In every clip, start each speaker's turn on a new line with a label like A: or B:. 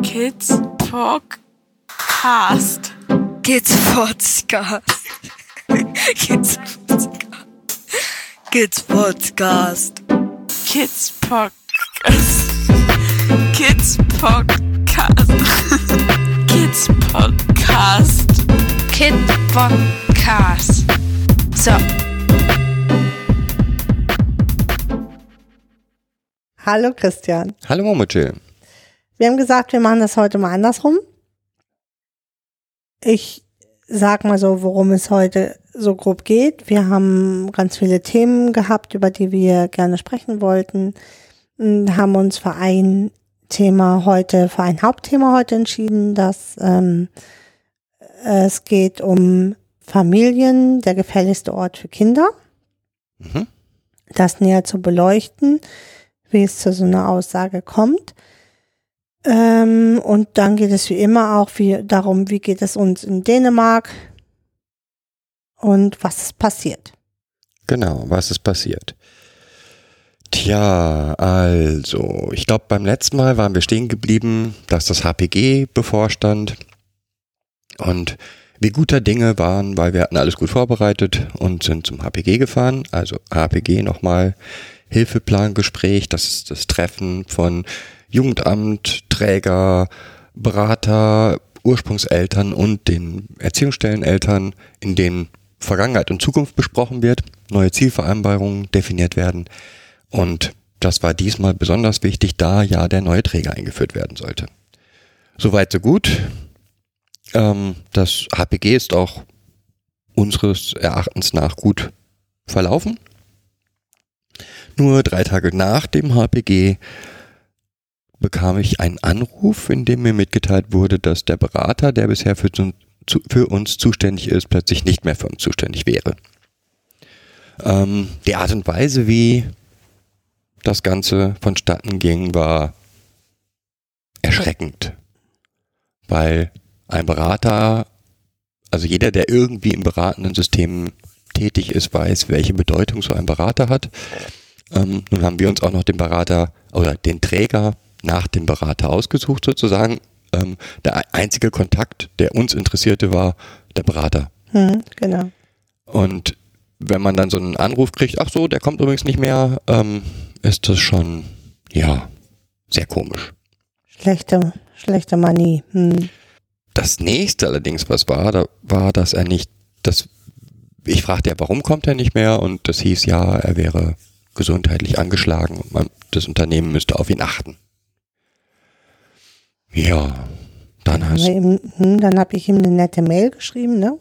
A: Kids Podcast.
B: Kids Podcast. Kids Podcast. Kids Podcast.
A: Kids Podcast. Kids Podcast. Kids Podcast.
B: Kid Podcast. So.
C: Hallo Christian.
D: Hallo Momochill.
C: Wir haben gesagt, wir machen das heute mal andersrum. Ich sag mal so, worum es heute so grob geht. Wir haben ganz viele Themen gehabt, über die wir gerne sprechen wollten. Haben uns für ein Thema heute, für ein Hauptthema heute entschieden, dass ähm, es geht um Familien, der gefährlichste Ort für Kinder.
D: Mhm.
C: Das näher zu beleuchten, wie es zu so einer Aussage kommt. Ähm, und dann geht es wie immer auch wie, darum, wie geht es uns in Dänemark und was ist passiert.
D: Genau, was ist passiert? Tja, also, ich glaube, beim letzten Mal waren wir stehen geblieben, dass das HPG bevorstand und wir guter Dinge waren, weil wir hatten alles gut vorbereitet und sind zum HPG gefahren. Also HPG nochmal Hilfeplangespräch, das ist das Treffen von Jugendamt, Träger, Berater, Ursprungseltern und den Erziehungsstelleneltern, in denen Vergangenheit und Zukunft besprochen wird, neue Zielvereinbarungen definiert werden. Und das war diesmal besonders wichtig, da ja der neue Träger eingeführt werden sollte. Soweit so gut. Ähm, das HPG ist auch unseres Erachtens nach gut verlaufen. Nur drei Tage nach dem HPG bekam ich einen Anruf, in dem mir mitgeteilt wurde, dass der Berater, der bisher für, für uns zuständig ist, plötzlich nicht mehr für uns zuständig wäre. Ähm, die Art und Weise, wie das Ganze vonstatten ging, war erschreckend. Weil ein Berater, also jeder, der irgendwie im beratenden System tätig ist, weiß, welche Bedeutung so ein Berater hat. Ähm, nun haben wir uns auch noch den Berater oder den Träger nach dem Berater ausgesucht sozusagen. Ähm, der einzige Kontakt, der uns interessierte, war der Berater.
C: Hm, genau.
D: Und wenn man dann so einen Anruf kriegt, ach so, der kommt übrigens nicht mehr, ähm, ist das schon, ja, sehr komisch.
C: Schlechte, schlechte Manie. Hm.
D: Das nächste allerdings, was war, da war, dass er nicht, das, ich fragte ja, warum kommt er nicht mehr? Und das hieß ja, er wäre gesundheitlich angeschlagen und man, das Unternehmen müsste auf ihn achten. Ja, dann hast
C: du. Hm, dann habe ich ihm eine nette Mail geschrieben, ne?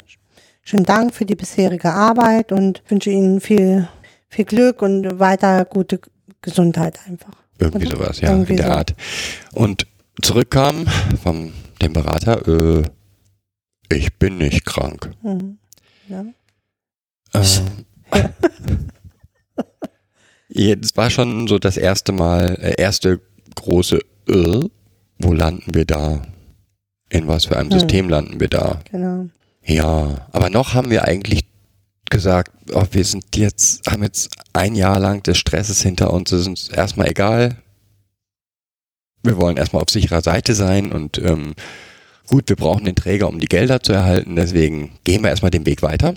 C: Schönen Dank für die bisherige Arbeit und wünsche Ihnen viel, viel Glück und weiter gute Gesundheit einfach.
D: Irgendwie Oder? sowas, ja, Irgendwie in der so. Art. Und zurückkam vom dem Berater, äh, ich bin nicht krank. Mhm. Ja. Ähm, Jetzt war schon so das erste Mal, äh, erste große äh, wo landen wir da? In was für einem hm. System landen wir da?
C: Genau.
D: Ja, aber noch haben wir eigentlich gesagt, oh, wir sind jetzt, haben jetzt ein Jahr lang des Stresses hinter uns, es ist uns erstmal egal. Wir wollen erstmal auf sicherer Seite sein und ähm, gut, wir brauchen den Träger, um die Gelder zu erhalten, deswegen gehen wir erstmal den Weg weiter.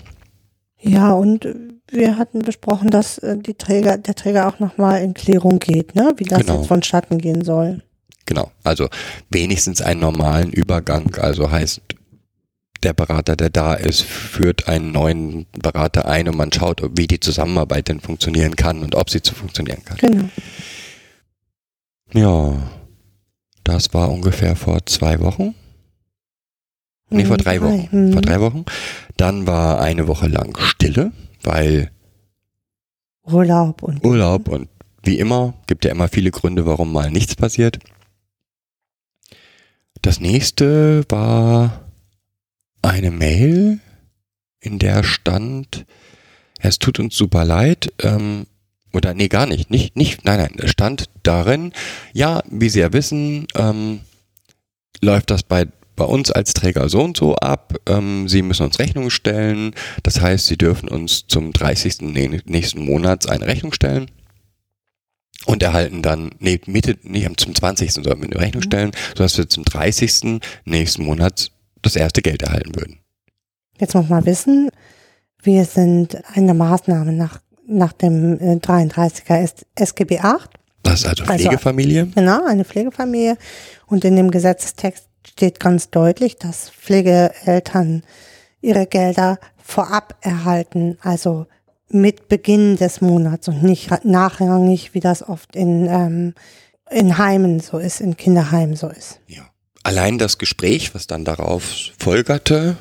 C: Ja, und wir hatten besprochen, dass äh, die Träger, der Träger auch nochmal in Klärung geht, ne? wie das genau. jetzt vonstatten gehen soll.
D: Genau, also wenigstens einen normalen Übergang, also heißt, der Berater, der da ist, führt einen neuen Berater ein und man schaut, wie die Zusammenarbeit denn funktionieren kann und ob sie zu funktionieren kann.
C: Genau.
D: Ja, das war ungefähr vor zwei Wochen. Nee, vor drei Wochen. Vor drei Wochen. Dann war eine Woche lang Stille, weil
C: Urlaub und
D: Urlaub und wie immer gibt ja immer viele Gründe, warum mal nichts passiert. Das nächste war eine Mail, in der stand, es tut uns super leid, ähm, oder nee, gar nicht, nicht, nicht, nein, nein, es stand darin, ja, wie Sie ja wissen, ähm, läuft das bei, bei uns als Träger so und so ab, ähm, Sie müssen uns Rechnung stellen, das heißt, Sie dürfen uns zum 30. nächsten Monats eine Rechnung stellen. Und erhalten dann, nee, Mitte, nee, zum 20. sollten wir eine Rechnung stellen, sodass wir zum 30. nächsten Monats das erste Geld erhalten würden.
C: Jetzt muss man wissen, wir sind eine Maßnahme nach, nach dem äh, 33er S SGB 8.
D: Das ist also
C: Also-
D: Pflegefamilie.
C: Genau, eine Pflegefamilie. Und in dem Gesetzestext steht ganz deutlich, dass Pflegeeltern ihre Gelder vorab erhalten, also mit Beginn des Monats und nicht nachrangig, wie das oft in, ähm, in Heimen so ist, in Kinderheimen so ist.
D: Ja. Allein das Gespräch, was dann darauf folgerte,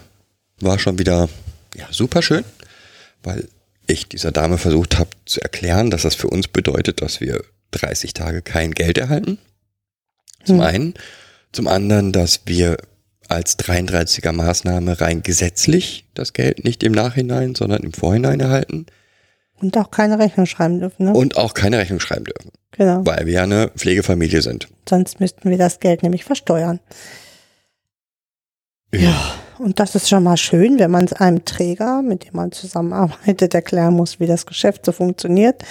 D: war schon wieder ja, super schön, weil ich dieser Dame versucht habe zu erklären, dass das für uns bedeutet, dass wir 30 Tage kein Geld erhalten. Zum
C: Hm.
D: einen. Zum anderen, dass wir als 33er Maßnahme rein gesetzlich das Geld nicht im Nachhinein, sondern im Vorhinein erhalten
C: Und auch keine Rechnung schreiben dürfen, ne?
D: und auch keine Rechnung schreiben dürfen,
C: genau.
D: weil wir ja eine Pflegefamilie sind.
C: Sonst müssten wir das Geld nämlich versteuern. Ja, und das ist schon mal schön, wenn man es einem Träger, mit dem man zusammenarbeitet, erklären muss, wie das Geschäft so funktioniert.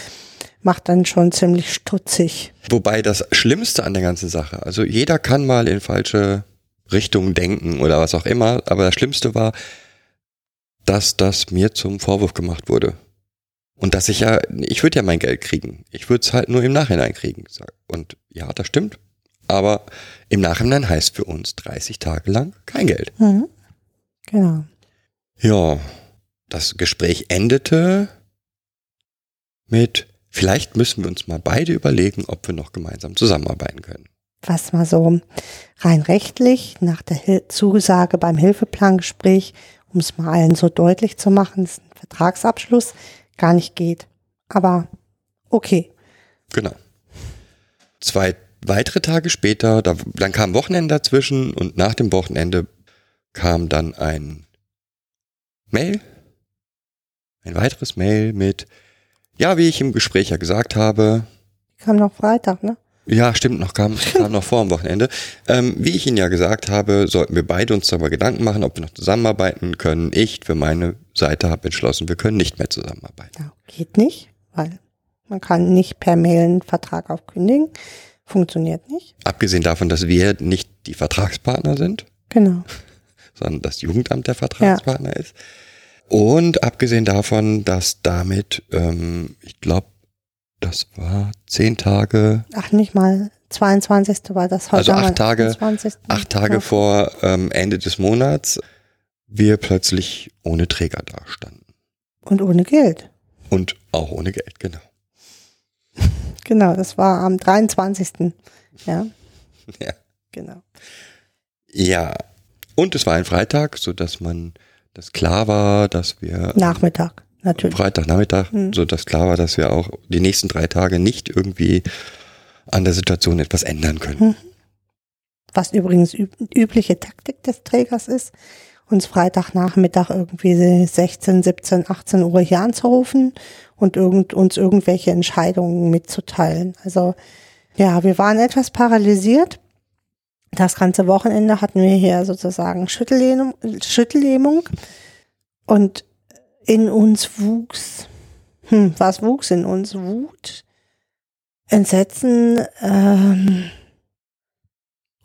C: Macht dann schon ziemlich stutzig.
D: Wobei das Schlimmste an der ganzen Sache, also jeder kann mal in falsche Richtungen denken oder was auch immer, aber das Schlimmste war, dass das mir zum Vorwurf gemacht wurde. Und dass ich ja, ich würde ja mein Geld kriegen. Ich würde es halt nur im Nachhinein kriegen. Und ja, das stimmt. Aber im Nachhinein heißt für uns 30 Tage lang kein Geld.
C: Mhm. Genau.
D: Ja, das Gespräch endete mit, vielleicht müssen wir uns mal beide überlegen, ob wir noch gemeinsam zusammenarbeiten können.
C: Was mal so rein rechtlich nach der Hil Zusage beim Hilfeplangespräch, um es mal allen so deutlich zu machen, ist ein Vertragsabschluss, gar nicht geht. Aber okay.
D: Genau. Zwei weitere Tage später, da, dann kam Wochenende dazwischen und nach dem Wochenende kam dann ein Mail, ein weiteres Mail mit, ja, wie ich im Gespräch ja gesagt habe,
C: Kam noch Freitag, ne?
D: Ja, stimmt, noch kam, kam noch vor dem Wochenende. Ähm, wie ich Ihnen ja gesagt habe, sollten wir beide uns darüber Gedanken machen, ob wir noch zusammenarbeiten können. Ich für meine Seite habe entschlossen, wir können nicht mehr zusammenarbeiten.
C: Ja, geht nicht, weil man kann nicht per Mail einen Vertrag aufkündigen. Funktioniert nicht.
D: Abgesehen davon, dass wir nicht die Vertragspartner sind,
C: Genau.
D: sondern das Jugendamt der Vertragspartner ist. Und abgesehen davon, dass damit, ähm, ich glaube, das war zehn Tage,
C: Ach, nicht mal 22. war das heute.
D: Also acht Tage-
C: 20..
D: acht Tage
C: Ja.
D: vor ähm, Ende des Monats, wir plötzlich ohne Träger dastanden.
C: Und ohne Geld.
D: Und auch ohne Geld, genau.
C: Genau, das war am 23. Ja,
D: Ja.
C: genau.
D: ja. Und es war ein Freitag, so dass man, dass klar war, dass wir
C: Nachmittag, natürlich.
D: Freitagnachmittag,
C: Mhm.
D: so dass klar war, dass wir auch die nächsten drei Tage nicht irgendwie an der Situation etwas ändern können.
C: Mhm. Was übrigens üb übliche Taktik des Trägers ist, uns Freitagnachmittag irgendwie 16, 17, 18 Uhr hier anzurufen und irgend, uns irgendwelche Entscheidungen mitzuteilen. Also ja, wir waren etwas paralysiert. Das ganze Wochenende hatten wir hier sozusagen Schüttellähmung, Schüttellähmung und in uns wuchs, hm, was wuchs in uns? Wut, Entsetzen, ähm,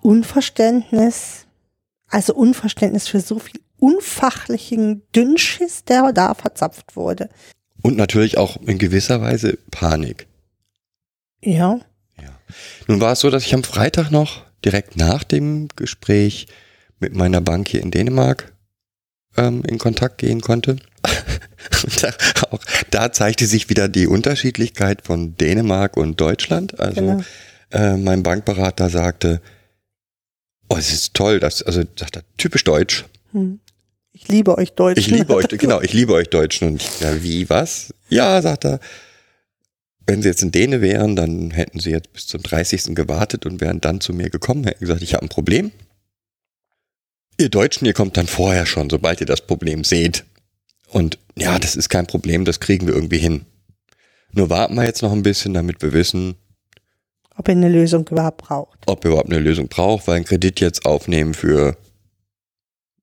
C: Unverständnis, also Unverständnis für so viel unfachlichen Dünnschiss, der da verzapft wurde.
D: Und natürlich auch in gewisser Weise Panik.
C: Ja,
D: Nun war es so, dass ich am Freitag noch direkt nach dem Gespräch mit meiner Bank hier in Dänemark ähm, in Kontakt gehen konnte. Und da, auch da zeigte sich wieder die Unterschiedlichkeit von Dänemark und Deutschland. Also
C: Genau.
D: äh, mein Bankberater sagte, oh, es ist toll, das, also sagt er, typisch deutsch.
C: hm. ich liebe euch Deutschen.
D: Ich liebe euch, genau, ich liebe euch Deutschen. Und ich, ja, wie, was? Ja, sagt er, wenn sie jetzt in Däne wären, dann hätten sie jetzt bis zum 30. gewartet und wären dann zu mir gekommen, hätten gesagt, ich habe ein Problem. Ihr Deutschen, ihr kommt dann vorher schon, sobald ihr das Problem seht. Und ja, das ist kein Problem, das kriegen wir irgendwie hin. Nur warten wir jetzt noch ein bisschen, damit wir wissen,
C: Ob ihr eine Lösung überhaupt braucht.
D: ob ihr überhaupt eine Lösung braucht, weil ein Kredit jetzt aufnehmen für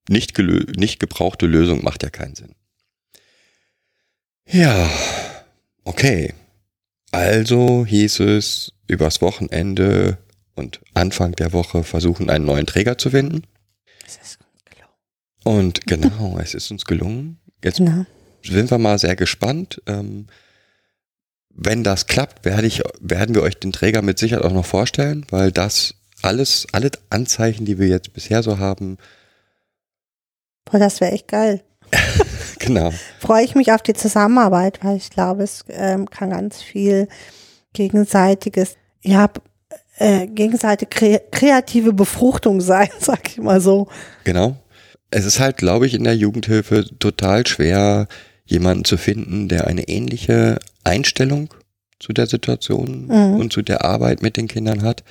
D: nicht, nicht gebrauchte Lösung macht ja keinen Sinn. Ja, okay. Also hieß es übers Wochenende und Anfang der Woche versuchen, einen neuen Träger zu finden.
C: Es ist gelungen.
D: Und genau, es ist uns gelungen. Jetzt
C: Genau.
D: sind wir mal sehr gespannt. Ähm, wenn das klappt, werde ich, werden wir euch den Träger mit Sicherheit auch noch vorstellen, weil das alles, alle Anzeichen, die wir jetzt bisher so haben,
C: Boah, das wäre echt geil.
D: genau,
C: Freue ich mich auf die Zusammenarbeit, weil ich glaube, es ähm, kann ganz viel gegenseitiges, ja, äh, gegenseitige kre kreative Befruchtung sein, sag ich mal so.
D: genau. Es ist halt, glaube ich, in der Jugendhilfe total schwer, jemanden zu finden, der eine ähnliche Einstellung zu der Situation
C: Mhm.
D: und zu der Arbeit mit den Kindern hat.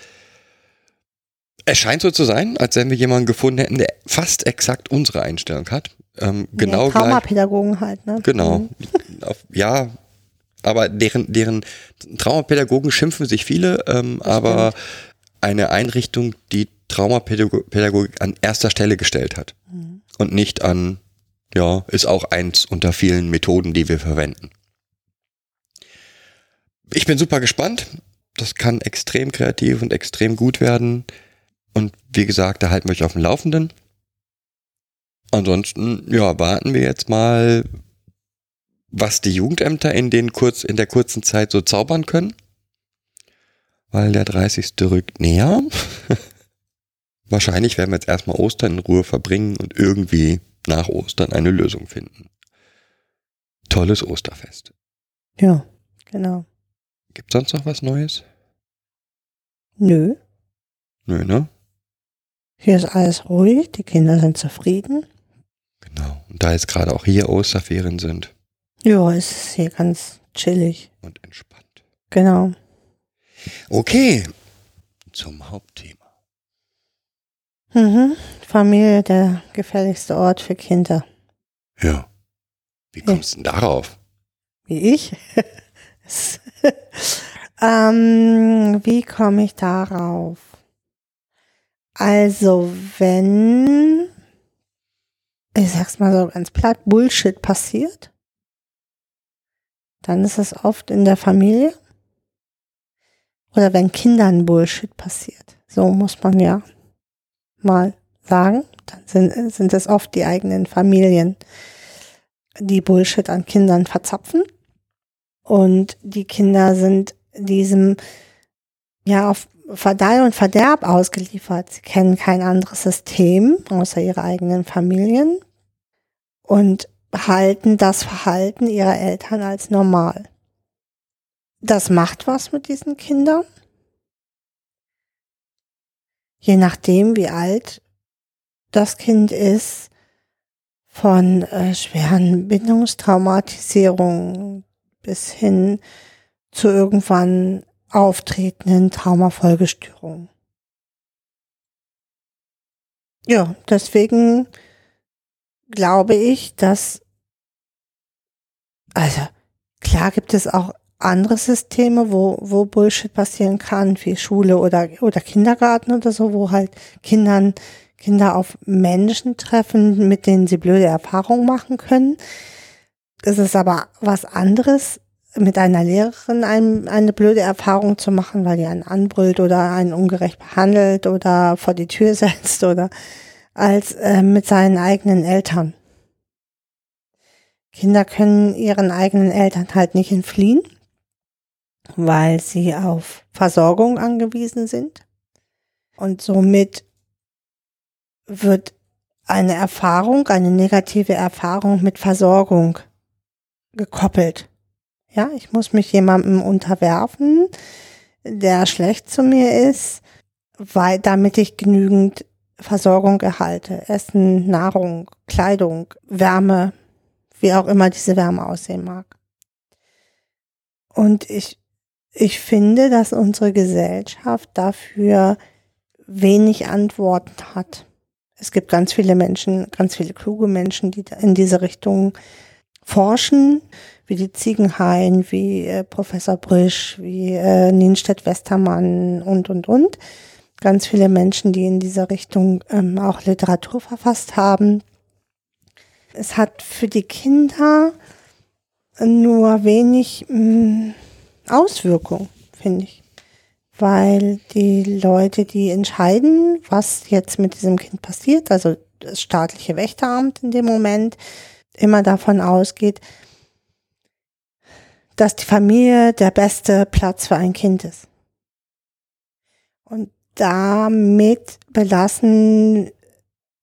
D: Es scheint so zu sein, als wenn wir jemanden gefunden hätten, der fast exakt unsere Einstellung hat. Ähm, genau
C: ja. Traumapädagogen halt, ne?
D: Genau.
C: Mhm.
D: Auf, ja, aber deren, deren Traumapädagogen schimpfen sich viele, ähm, aber eine Einrichtung, die Traumapädagogik an erster Stelle gestellt hat.
C: Mhm.
D: Und nicht an, ja, ist auch eins unter vielen Methoden, die wir verwenden. Ich bin super gespannt. Das kann extrem kreativ und extrem gut werden. Und wie gesagt, da halten wir euch auf dem Laufenden. Ansonsten, ja, warten wir jetzt mal, was die Jugendämter in den kurz, in der kurzen Zeit so zaubern können. Weil der 30. rückt näher. Wahrscheinlich werden wir jetzt erstmal Ostern in Ruhe verbringen und irgendwie nach Ostern eine Lösung finden. Tolles Osterfest.
C: Ja, genau.
D: Gibt sonst noch was Neues?
C: Nö,
D: Nö, ne?
C: hier ist alles ruhig, die Kinder sind zufrieden.
D: Genau. Und da jetzt gerade auch hier Osterferien sind
C: Ja, es ist hier ganz chillig.
D: und entspannt.
C: Genau.
D: Okay. Zum Hauptthema.
C: Mhm. Familie, der gefährlichste Ort für Kinder.
D: Ja. Wie kommst du denn darauf?
C: Wie ich? ähm, wie komme ich darauf? Also, wenn, ich sag's mal so ganz platt, Bullshit passiert, dann ist es oft in der Familie. Oder wenn Kindern Bullshit passiert. So muss man ja mal sagen. Dann sind, sind es oft die eigenen Familien, die Bullshit an Kindern verzapfen. Und die Kinder sind diesem, ja, auf Verdeih und Verderb ausgeliefert. Sie kennen kein anderes System außer ihre eigenen Familien und halten das Verhalten ihrer Eltern als normal. Das macht was mit diesen Kindern. Je nachdem, wie alt das Kind ist, von äh, schweren Bindungstraumatisierungen bis hin zu irgendwann auftretenden Traumafolgestörungen. Ja, deswegen glaube ich, dass, also klar gibt es auch andere Systeme, wo, wo Bullshit passieren kann, wie Schule oder, oder Kindergarten oder so, wo halt Kindern, Kinder auf Menschen treffen, mit denen sie blöde Erfahrungen machen können. Es ist aber was anderes, mit einer Lehrerin ein, eine blöde Erfahrung zu machen, weil die einen anbrüllt oder einen ungerecht behandelt oder vor die Tür setzt oder als äh, mit seinen eigenen Eltern. Kinder können ihren eigenen Eltern halt nicht entfliehen, weil sie auf Versorgung angewiesen sind. Und somit wird eine Erfahrung, eine negative Erfahrung mit Versorgung gekoppelt. Ja, ich muss mich jemandem unterwerfen, der schlecht zu mir ist, weil, damit ich genügend Versorgung erhalte. Essen, Nahrung, Kleidung, Wärme, wie auch immer diese Wärme aussehen mag. Und ich, ich finde, dass unsere Gesellschaft dafür wenig Antworten hat. Es gibt ganz viele Menschen, ganz viele kluge Menschen, die in diese Richtung forschen, wie die Ziegenhain, wie äh, Professor Brüsch, wie äh, Nienstedt-Westermann und, und, und. Ganz viele Menschen, die in dieser Richtung ähm, auch Literatur verfasst haben. Es hat für die Kinder nur wenig mh, Auswirkung, finde ich. Weil die Leute, die entscheiden, was jetzt mit diesem Kind passiert, also das staatliche Wächteramt in dem Moment, immer davon ausgeht, dass die Familie der beste Platz für ein Kind ist. Und damit belassen,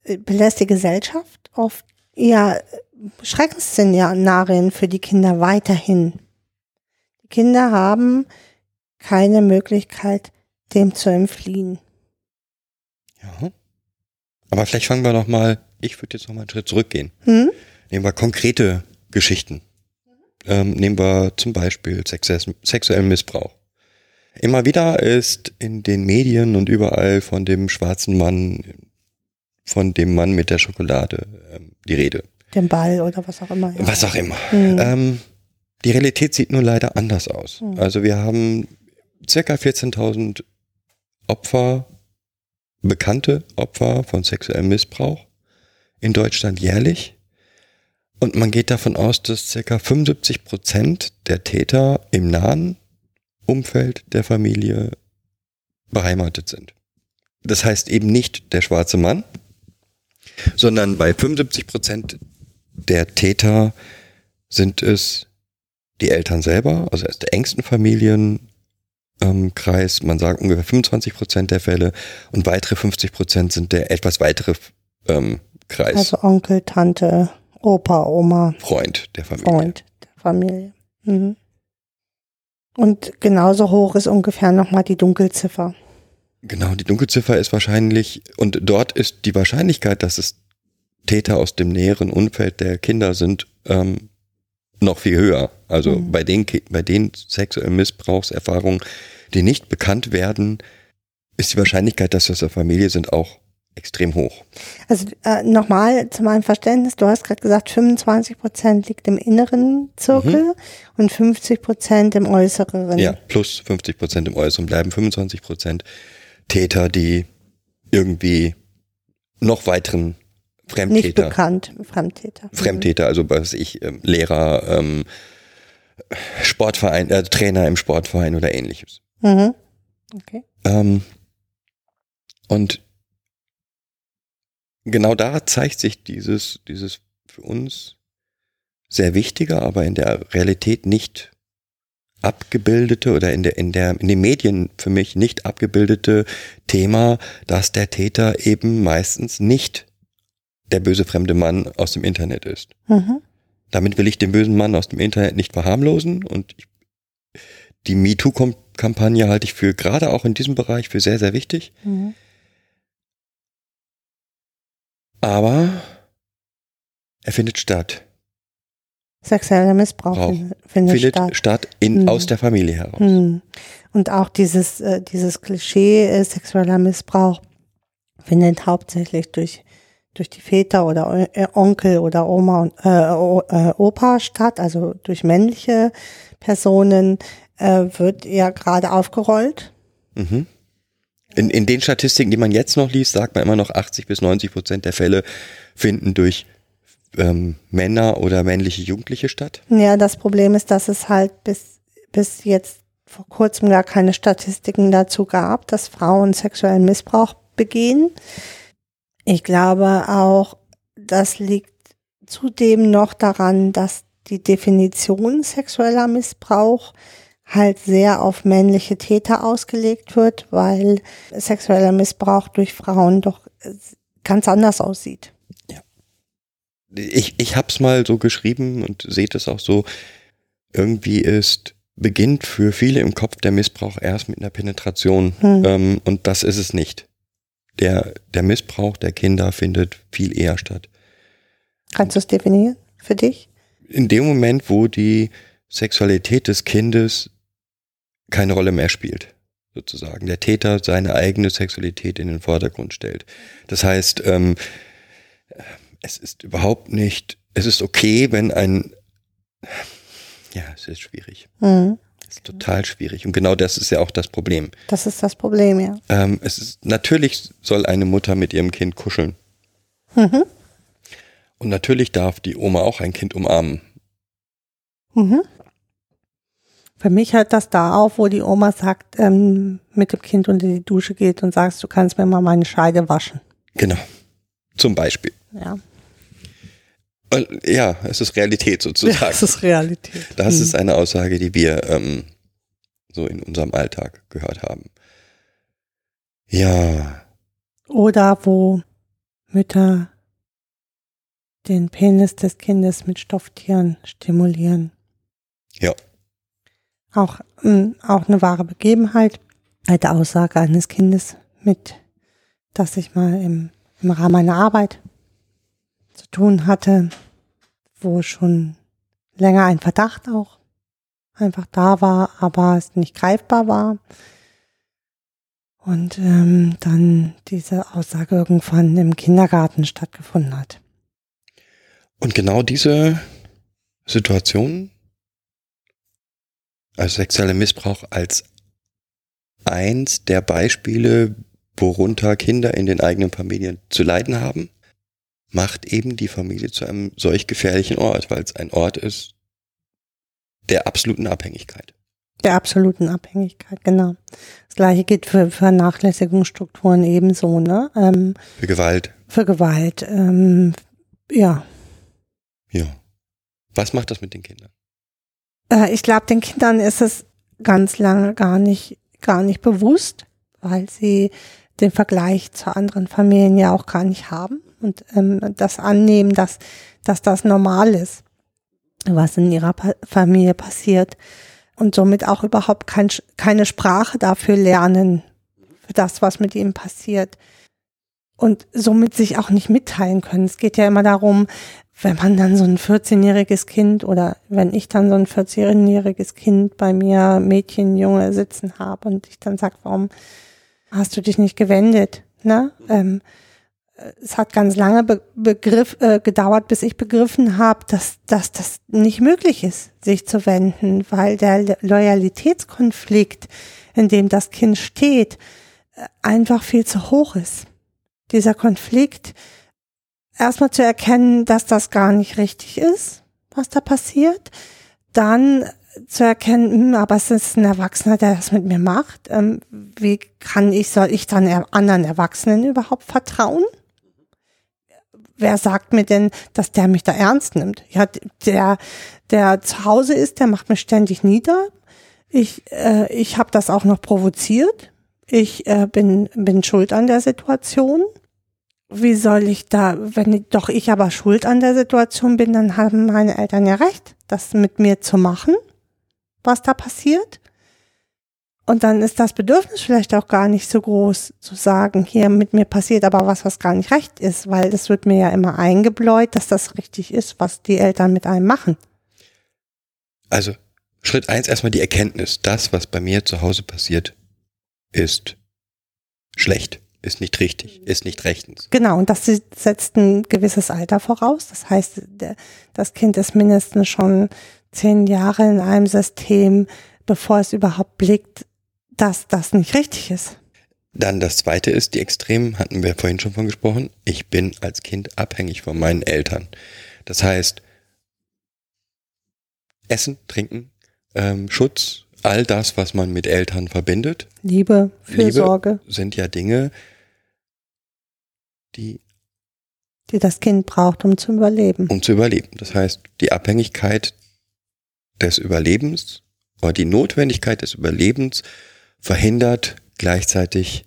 C: belässt die Gesellschaft oft eher Schreckensszenarien für die Kinder weiterhin. Kinder haben keine Möglichkeit, dem zu entfliehen.
D: Ja. Aber vielleicht fangen wir noch mal, ich würde jetzt noch mal einen Schritt zurückgehen.
C: Hm?
D: Nehmen wir konkrete Geschichten. Ähm, nehmen wir zum Beispiel sexuellen Missbrauch. Immer wieder ist in den Medien und überall von dem schwarzen Mann, von dem Mann mit der Schokolade ähm, die Rede.
C: Den Ball oder was auch immer. Ja.
D: Was auch immer.
C: Mhm.
D: Ähm, die Realität sieht nur leider anders aus.
C: Mhm.
D: Also wir haben circa 14.000 Opfer, bekannte Opfer von sexuellem Missbrauch in Deutschland jährlich. Und man geht davon aus, dass circa 75 Prozent der Täter im nahen Umfeld der Familie beheimatet sind. Das heißt eben nicht der schwarze Mann, sondern bei 75 Prozent der Täter sind es die Eltern selber, also aus der engsten Familienkreis, ähm, man sagt ungefähr 25 Prozent der Fälle und weitere 50 Prozent sind der etwas weitere ähm, Kreis,
C: Also Onkel, Tante, Opa, Oma,
D: Freund der Familie.
C: Freund der Familie. Mhm. Und genauso hoch ist ungefähr nochmal die Dunkelziffer.
D: Genau, die Dunkelziffer ist wahrscheinlich, und dort ist die Wahrscheinlichkeit, dass es Täter aus dem näheren Umfeld der Kinder sind, ähm, noch viel höher. Also
C: Mhm.
D: bei den, bei den sexuellen Missbrauchserfahrungen, die nicht bekannt werden, ist die Wahrscheinlichkeit, dass das aus der Familie sind, auch extrem hoch.
C: Also äh, nochmal zu meinem Verständnis, du hast gerade gesagt, 25 Prozent liegt im inneren Zirkel und 50 Prozent im äußeren.
D: Mhm. Ja, plus 50 Prozent im Äußeren bleiben 25 Prozent Täter, die irgendwie noch weiteren
C: Nicht
D: Fremdtäter
C: bekannt, Fremdtäter.
D: Fremdtäter, also was weiß ich, ähm, Lehrer, ähm, Sportverein, äh, Trainer im Sportverein oder ähnliches.
C: Mhm. Okay.
D: Ähm, und genau da zeigt sich dieses, dieses für uns sehr wichtige, aber in der Realität nicht abgebildete oder in der, in der, in den Medien für mich nicht abgebildete Thema, dass der Täter eben meistens nicht der böse fremde Mann aus dem Internet ist.
C: Mhm.
D: Damit will ich den bösen Mann aus dem Internet nicht verharmlosen und ich, die MeToo-Kampagne halte ich für gerade auch in diesem Bereich für sehr, sehr wichtig.
C: Mhm.
D: Aber er findet statt.
C: Sexueller Missbrauch
D: Brauch.
C: findet, findet
D: findet
C: statt.
D: statt, in,
C: Mhm.
D: aus der Familie heraus.
C: Hm. Und auch dieses, äh, dieses Klischee äh, sexueller Missbrauch findet hauptsächlich durch, durch die Väter oder äh, Onkel oder Oma und äh, äh, Opa statt, also durch männliche Personen, äh, wird ja gerade aufgerollt.
D: Mhm. In, in den Statistiken, die man jetzt noch liest, sagt man immer noch 80 bis 90 Prozent der Fälle finden durch ähm, Männer oder männliche Jugendliche statt.
C: Ja, das Problem ist, dass es halt bis, bis jetzt vor kurzem gar keine Statistiken dazu gab, dass Frauen sexuellen Missbrauch begehen. Ich glaube auch, das liegt zudem noch daran, dass die Definition sexueller Missbrauch halt sehr auf männliche Täter ausgelegt wird, weil sexueller Missbrauch durch Frauen doch äh, ganz anders aussieht.
D: Ich, ich hab's mal so geschrieben und seht es auch so. Irgendwie ist, beginnt für viele im Kopf der Missbrauch erst mit einer Penetration.
C: Hm.
D: Ähm, und das ist es nicht. Der, der Missbrauch der Kinder findet viel eher statt.
C: Kannst du es definieren für dich?
D: in dem Moment, wo die Sexualität des Kindes keine Rolle mehr spielt, sozusagen. Der Täter seine eigene Sexualität in den Vordergrund stellt. Das heißt, ähm, es ist überhaupt nicht, es ist okay, wenn ein, ja, es ist schwierig.
C: Mhm.
D: Es ist total schwierig. Und genau das ist ja auch das Problem.
C: Das ist das Problem, ja.
D: Ähm, es ist, natürlich soll eine Mutter mit ihrem Kind kuscheln.
C: Mhm.
D: Und natürlich darf die Oma auch ein Kind umarmen.
C: Mhm. Für mich hört das da auf, wo die Oma sagt, ähm, mit dem Kind unter die Dusche geht und sagst, du kannst mir mal meine Scheide waschen.
D: Genau. Zum Beispiel.
C: Ja,
D: ja, es ist Realität sozusagen.
C: das ist Realität.
D: Das
C: Hm.
D: ist eine Aussage, die wir ähm, so in unserem Alltag gehört haben. Ja,
C: Oder wo Mütter den Penis des Kindes mit Stofftieren stimulieren.
D: Ja.
C: Auch, mh, auch eine wahre Begebenheit. Alte Aussage eines Kindes mit, dass ich mal im, im Rahmen meiner Arbeit zu tun hatte, wo schon länger ein Verdacht auch einfach da war, aber es nicht greifbar war. Und ähm, dann diese Aussage irgendwann im Kindergarten stattgefunden hat.
D: und genau diese Situation, also sexueller Missbrauch als eins der Beispiele, worunter Kinder in den eigenen Familien zu leiden haben, macht eben die Familie zu einem solch gefährlichen Ort, weil es ein Ort ist der absoluten Abhängigkeit.
C: Der absoluten Abhängigkeit, genau. Das gleiche gilt für Vernachlässigungsstrukturen ebenso, ne? Ähm,
D: Für Gewalt,
C: für Gewalt, ähm, ja.
D: ja. Was macht das mit den Kindern?
C: Äh, ich glaube, den Kindern ist es ganz lange gar nicht, gar nicht bewusst, weil sie den Vergleich zu anderen Familien ja auch gar nicht haben und ähm, das annehmen, dass, dass das normal ist, was in ihrer pa Familie passiert und somit auch überhaupt kein, keine Sprache dafür lernen, für das, was mit ihnen passiert und somit sich auch nicht mitteilen können. Es geht ja immer darum, wenn man dann so ein 14-jähriges Kind oder wenn ich dann so ein 14-jähriges Kind bei mir, Mädchen, Junge sitzen habe und ich dann sage, warum hast du dich nicht gewendet? Ne? Ähm, es hat ganz lange be begriff, äh, gedauert, bis ich begriffen habe, dass, dass das nicht möglich ist, sich zu wenden, weil der Loyalitätskonflikt, in dem das Kind steht, äh, einfach viel zu hoch ist. Dieser Konflikt, erstmal zu erkennen, dass das gar nicht richtig ist, was da passiert, dann zu erkennen, hm, aber es ist ein Erwachsener, der das mit mir macht. Ähm, wie kann ich, soll ich dann er anderen Erwachsenen überhaupt vertrauen? Wer sagt mir denn, dass der mich da ernst nimmt? Ja, der, der zu Hause ist, der macht mich ständig nieder. Ich, äh, ich habe das auch noch provoziert. Ich äh, bin, bin schuld an der Situation wie soll ich da, wenn doch ich aber schuld an der Situation bin, dann haben meine Eltern ja recht, das mit mir zu machen, was da passiert. Und dann ist das Bedürfnis vielleicht auch gar nicht so groß zu sagen, hier mit mir passiert aber was, was gar nicht recht ist, weil es wird mir ja immer eingebläut, dass das richtig ist, was die Eltern mit einem machen.
D: Also Schritt eins erstmal die Erkenntnis, das, was bei mir zu Hause passiert, ist schlecht, ist nicht richtig, ist nicht rechtens.
C: Genau, und das setzt ein gewisses Alter voraus. Das heißt, das Kind ist mindestens schon zehn Jahre in einem System, bevor es überhaupt blickt, dass das nicht richtig ist.
D: Dann das zweite ist, die Extremen hatten wir vorhin schon von gesprochen. Ich bin als Kind abhängig von meinen Eltern. Das heißt, Essen, Trinken, ähm, Schutz, all das, was man mit Eltern verbindet,
C: Liebe, Fürsorge,
D: sind ja Dinge, die
C: die das Kind braucht, um zu überleben.
D: um zu überleben. Das heißt, die Abhängigkeit des Überlebens oder die Notwendigkeit des Überlebens verhindert gleichzeitig,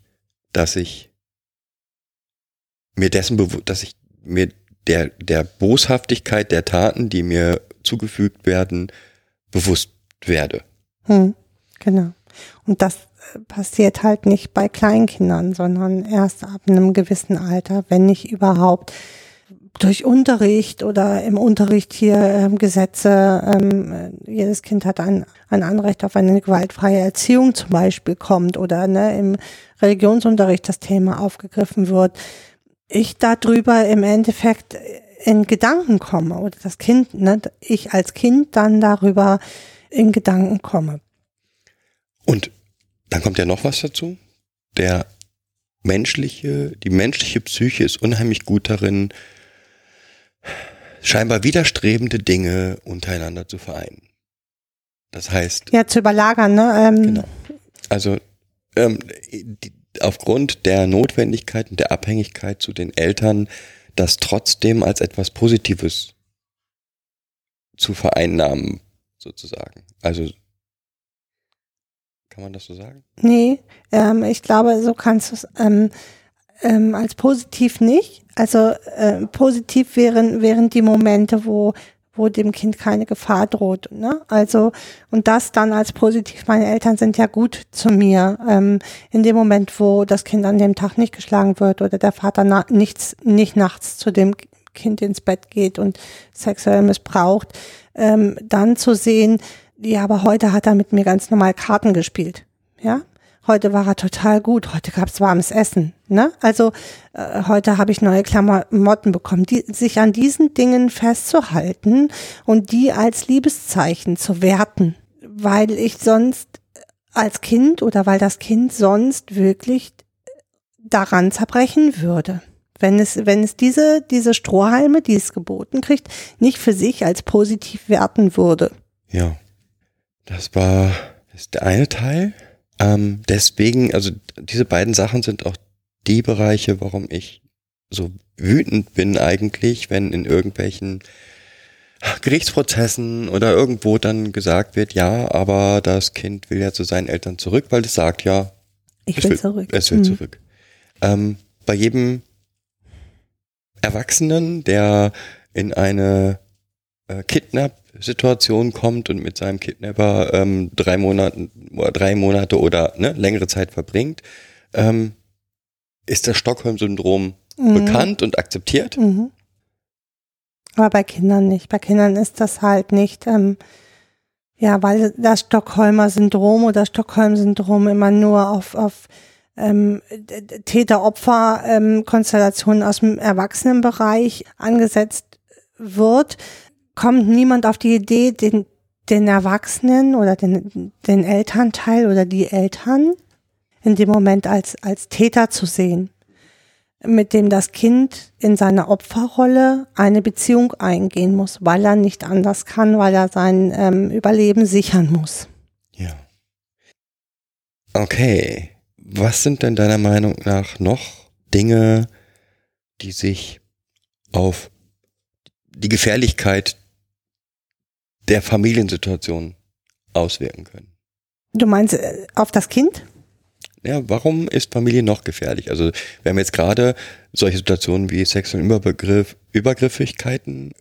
D: dass ich mir dessen bewusst, dass ich mir der, der Boshaftigkeit der Taten, die mir zugefügt werden, bewusst werde.
C: Hm, genau. Und das äh, passiert halt nicht bei Kleinkindern, sondern erst ab einem gewissen Alter, wenn nicht überhaupt durch Unterricht oder im Unterricht hier ähm, Gesetze, ähm, äh, jedes Kind hat ein, ein Anrecht auf eine gewaltfreie Erziehung zum Beispiel kommt oder ne, im Religionsunterricht das Thema aufgegriffen wird, ich darüber im Endeffekt in Gedanken komme oder das Kind, ne, ich als Kind dann darüber in Gedanken komme.
D: Und dann kommt ja noch was dazu. Der menschliche, die menschliche Psyche ist unheimlich gut darin, scheinbar widerstrebende Dinge untereinander zu vereinen. Das heißt,
C: Ja, zu überlagern, ne? Ähm,
D: Genau. also ähm, die, aufgrund der Notwendigkeit und der Abhängigkeit zu den Eltern, das trotzdem als etwas Positives zu vereinnahmen, sozusagen. Also kann man das so sagen?
C: Nee, ähm, ich glaube, so kannst du es ähm, ähm, als positiv nicht. Also äh, positiv wären, wären die Momente, wo, wo dem Kind keine Gefahr droht. Ne? Also, und das dann als positiv, meine Eltern sind ja gut zu mir. Ähm, in dem Moment, wo das Kind an dem Tag nicht geschlagen wird oder der Vater na nichts, nicht nachts zu dem Kind ins Bett geht und sexuell missbraucht, ähm, dann zu sehen, ja, aber heute hat er mit mir ganz normal Karten gespielt. Ja, heute war er total gut. Heute gab's warmes Essen. Ne? Also äh, heute habe ich neue Klamotten bekommen. Die, sich an diesen Dingen festzuhalten und die als Liebeszeichen zu werten, weil ich sonst als Kind oder weil das Kind sonst wirklich daran zerbrechen würde. Wenn es, wenn es diese, diese Strohhalme, die es geboten kriegt, nicht für sich als positiv werten würde.
D: Ja. Das war ist der eine Teil. Ähm, deswegen, also diese beiden Sachen sind auch die Bereiche, warum ich so wütend bin eigentlich, wenn in irgendwelchen Gerichtsprozessen oder irgendwo dann gesagt wird, ja, aber das Kind will ja zu seinen Eltern zurück, weil es sagt ja,
C: Ich
D: es
C: will
D: will
C: zurück.
D: Es will
C: Mhm.
D: zurück. Ähm, bei jedem Erwachsenen, der in eine äh, Kidnap-Situation kommt und mit seinem Kidnapper ähm, drei Monate oder drei Monate oder ne, längere Zeit verbringt, ähm, ist das Stockholm-Syndrom
C: Mhm.
D: bekannt und akzeptiert.
C: Mhm. Aber bei Kindern nicht. Bei Kindern ist das halt nicht, ähm, ja, weil das Stockholmer Syndrom oder Stockholm-Syndrom immer nur auf, auf ähm, Täter-Opfer-Konstellationen aus dem Erwachsenenbereich angesetzt wird, kommt niemand auf die Idee, den, den Erwachsenen oder den, den Elternteil oder die Eltern in dem Moment als, als Täter zu sehen mit dem das Kind in seiner Opferrolle eine Beziehung eingehen muss, weil er nicht anders kann, weil er sein ähm, Überleben sichern muss.
D: Ja. Okay. Was sind denn deiner Meinung nach noch Dinge, die sich auf die Gefährlichkeit der Familiensituation auswirken können?
C: Du meinst äh, auf das Kind?
D: Ja, warum ist Familie noch gefährlich? Also wir haben jetzt gerade solche Situationen wie sexuellen Überbegriff, Übergriffigkeiten,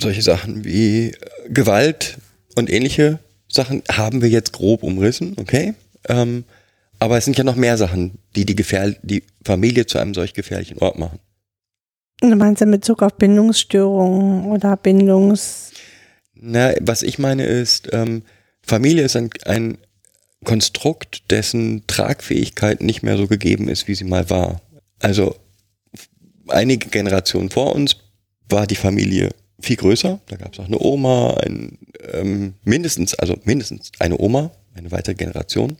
D: solche Sachen wie äh, Gewalt und ähnliche Sachen haben wir jetzt grob umrissen, okay? Ähm, aber es sind ja noch mehr Sachen, die die, Gefähr die Familie zu einem solch gefährlichen Ort machen.
C: Du meinst in Bezug auf Bindungsstörungen oder Bindungs...
D: Na, was ich meine ist, ähm, Familie ist ein, ein Konstrukt, dessen Tragfähigkeit nicht mehr so gegeben ist, wie sie mal war. Also einige Generationen vor uns war die Familie viel größer. Da gab es auch eine Oma, ein, ähm, mindestens, also mindestens eine Oma, eine weitere Generation,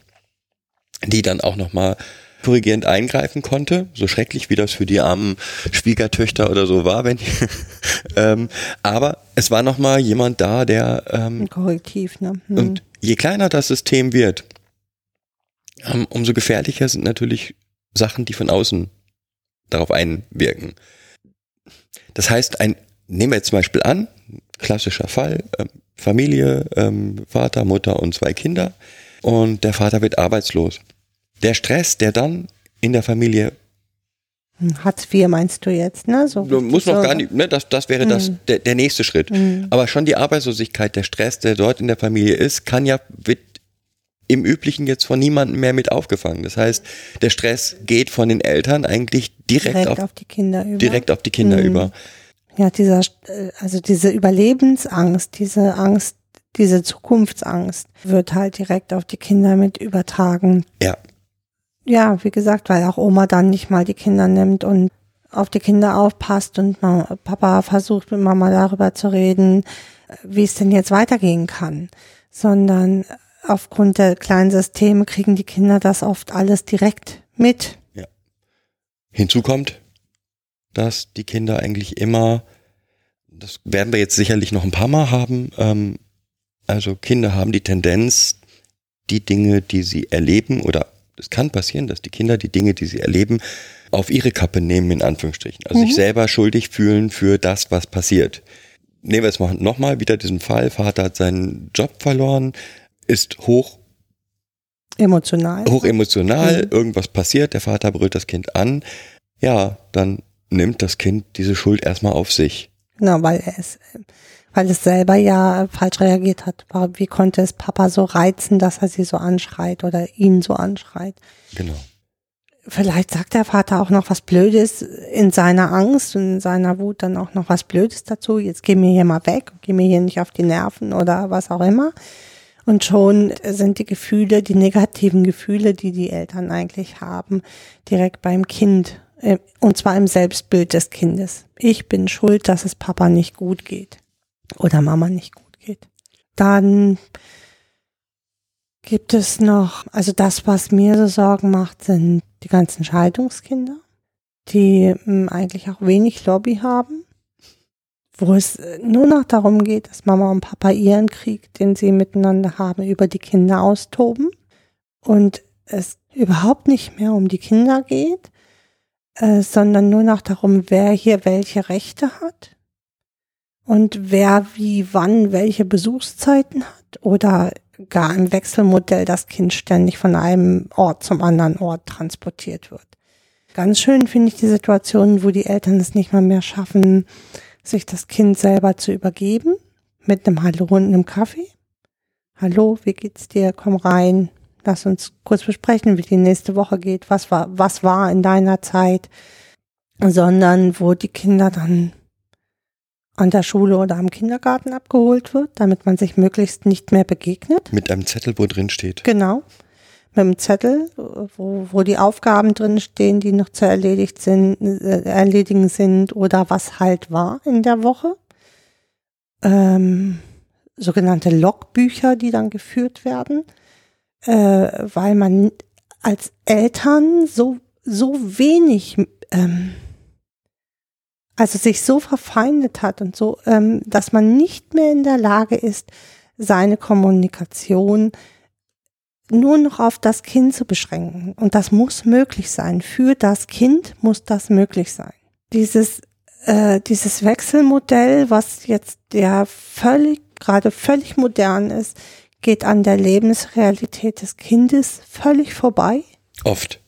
D: die dann auch nochmal korrigierend eingreifen konnte, so schrecklich wie das für die armen Schwiegertöchter oder so war, wenn ähm, aber es war noch mal jemand da, der ähm,
C: Ein Korrektiv, ne? Hm.
D: und je kleiner das System wird, ähm, umso gefährlicher sind natürlich Sachen, die von außen darauf einwirken. Das heißt, ein nehmen wir jetzt zum Beispiel an, klassischer Fall, ähm, Familie, ähm, Vater, Mutter und zwei Kinder und der Vater wird arbeitslos. Der Stress, der dann in der Familie
C: Hartz IV meinst du jetzt, ne? So
D: muss noch
C: so-
D: gar nicht, ne, das, das wäre das,
C: Mhm.
D: der, der nächste Schritt.
C: Mhm.
D: Aber schon die Arbeitslosigkeit, der Stress, der dort in der Familie ist, kann ja, wird im Üblichen jetzt von niemandem mehr mit aufgefangen. Das heißt, der Stress geht von den Eltern eigentlich direkt,
C: direkt
D: auf,
C: auf, die Kinder über.
D: direkt auf die Kinder
C: Mhm.
D: über.
C: Ja, dieser, äh, also diese Überlebensangst, diese Angst, diese Zukunftsangst wird halt direkt auf die Kinder mit übertragen.
D: Ja,
C: Ja, wie gesagt, weil auch Oma dann nicht mal die Kinder nimmt und auf die Kinder aufpasst und Papa versucht mit Mama darüber zu reden, wie es denn jetzt weitergehen kann, sondern aufgrund der kleinen Systeme kriegen die Kinder das oft alles direkt mit.
D: hinzu kommt, dass die Kinder eigentlich immer, das werden wir jetzt sicherlich noch ein paar Mal haben, ähm, Also Kinder haben die Tendenz, die Dinge, die sie erleben, oder es kann passieren, dass die Kinder die Dinge, die sie erleben, auf ihre Kappe nehmen, in Anführungsstrichen. Also
C: Mhm.
D: sich selber schuldig fühlen für das, was passiert. Nehmen wir jetzt mal nochmal wieder diesen Fall. Vater hat seinen Job verloren, ist hoch,
C: Emotional.
D: hoch emotional,
C: Mhm.
D: irgendwas passiert, der Vater brüllt das Kind an. Ja, dann nimmt das Kind diese Schuld erstmal auf sich.
C: Genau, weil er es, weil es selber ja falsch reagiert hat. Wie konnte es Papa so reizen, dass er sie so anschreit oder ihn so anschreit?
D: Genau.
C: Vielleicht sagt der Vater auch noch was Blödes in seiner Angst und in seiner Wut dann auch noch was Blödes dazu. Jetzt geh mir hier mal weg, geh mir hier nicht auf die Nerven oder was auch immer. Und schon sind die Gefühle, die negativen Gefühle, die die Eltern eigentlich haben, direkt beim Kind. äh, Und zwar im Selbstbild des Kindes. Ich bin schuld, dass es Papa nicht gut geht. Oder Mama nicht gut geht. Dann gibt es noch, also das, was mir so Sorgen macht, sind die ganzen Scheidungskinder, die mh, eigentlich auch wenig Lobby haben, wo es äh, nur noch darum geht, dass Mama und Papa ihren Krieg, den sie miteinander haben, über die Kinder austoben und es überhaupt nicht mehr um die Kinder geht, äh, sondern nur noch darum, wer hier welche Rechte hat und wer wie wann welche Besuchszeiten hat oder gar im Wechselmodell das Kind ständig von einem Ort zum anderen Ort transportiert wird. Ganz schön finde ich die Situation, wo die Eltern es nicht mal mehr schaffen, sich das Kind selber zu übergeben, mit einem Hallo und einem Kaffee. Hallo, wie geht's dir? Komm rein. Lass uns kurz besprechen, wie die nächste Woche geht. Was war, was war in deiner Zeit? Sondern wo die Kinder dann an der Schule oder am Kindergarten abgeholt wird, damit man sich möglichst nicht mehr begegnet.
D: Mit einem Zettel, wo drin steht.
C: Genau. Mit einem Zettel, wo, wo die Aufgaben drin stehen, die noch zu erledigt sind, äh, erledigen sind oder was halt war in der Woche. Ähm, sogenannte Logbücher, die dann geführt werden, äh, weil man als Eltern so, so wenig, ähm, also sich so verfeindet hat und so, ähm, dass man nicht mehr in der Lage ist, seine Kommunikation nur noch auf das Kind zu beschränken. Und das muss möglich sein. Für das Kind muss das möglich sein. Dieses, äh, dieses Wechselmodell, was jetzt ja völlig, gerade völlig modern ist, geht an der Lebensrealität des Kindes völlig vorbei.
D: Oft.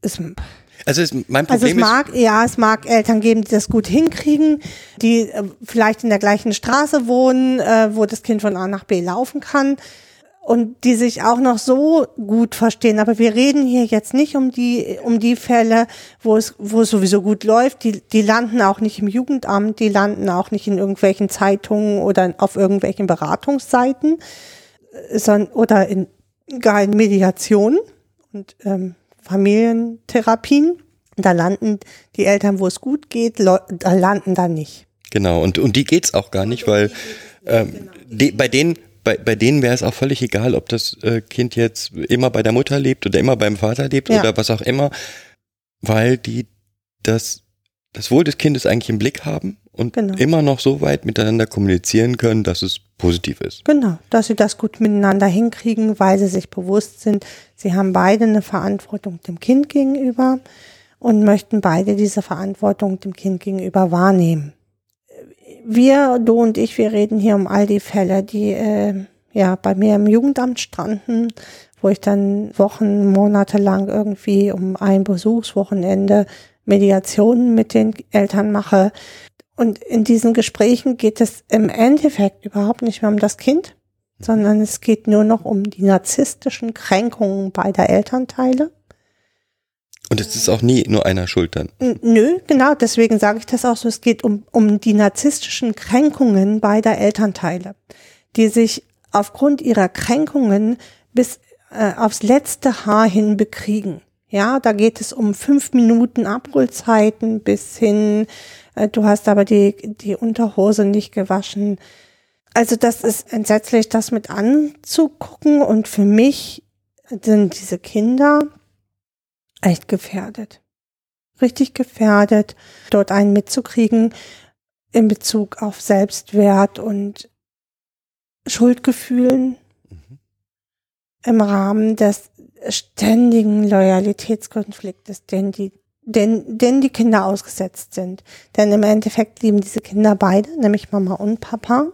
C: Es,
D: Also es, mein
C: also es
D: Problem ist,
C: mag, ja, es mag Eltern geben, die das gut hinkriegen, die äh, vielleicht in der gleichen Straße wohnen, äh, wo das Kind von A nach B laufen kann und die sich auch noch so gut verstehen. Aber wir reden hier jetzt nicht um die, um die Fälle, wo es, wo es sowieso gut läuft. Die, die landen auch nicht im Jugendamt, die landen auch nicht in irgendwelchen Zeitungen oder auf irgendwelchen Beratungsseiten, äh, sondern, oder in, gar in Mediationen und ähm, Familientherapien. Da landen die Eltern, wo es gut geht, da landen da nicht.
D: genau, und, und die geht's auch gar nicht, weil ähm, die, bei denen, bei, bei denen wäre es auch völlig egal, ob das äh, Kind jetzt immer bei der Mutter lebt oder immer beim Vater lebt
C: Ja.
D: oder was auch immer, weil die das, das Wohl des Kindes eigentlich im Blick haben und
C: Genau.
D: immer noch so weit miteinander kommunizieren können, dass es positiv ist.
C: Genau, dass sie das gut miteinander hinkriegen, weil sie sich bewusst sind, sie haben beide eine Verantwortung dem Kind gegenüber und möchten beide diese Verantwortung dem Kind gegenüber wahrnehmen. Wir, du und ich, wir reden hier um all die Fälle, die äh, ja bei mir im Jugendamt standen, wo ich dann Wochen, Monate lang irgendwie um ein Besuchswochenende Mediationen mit den Eltern mache. Und in diesen Gesprächen geht es im Endeffekt überhaupt nicht mehr um das Kind, sondern es geht nur noch um die narzisstischen Kränkungen beider Elternteile.
D: Und es ist auch nie nur einer schuld dann.
C: Nö, genau, deswegen sage ich das auch so. Es geht um, um die narzisstischen Kränkungen beider Elternteile, die sich aufgrund ihrer Kränkungen bis äh, aufs letzte Haar hin bekriegen. Ja, da geht es um fünf Minuten Abholzeiten bis hin, äh, du hast aber die, die Unterhose nicht gewaschen. Also das ist entsetzlich, das mit anzugucken und für mich sind diese Kinder echt gefährdet richtig gefährdet, dort einen mitzukriegen in Bezug auf Selbstwert und Schuldgefühlen im Rahmen des ständigen Loyalitätskonfliktes, den die, den, den die Kinder ausgesetzt sind. Denn im Endeffekt lieben diese Kinder beide, nämlich Mama und Papa.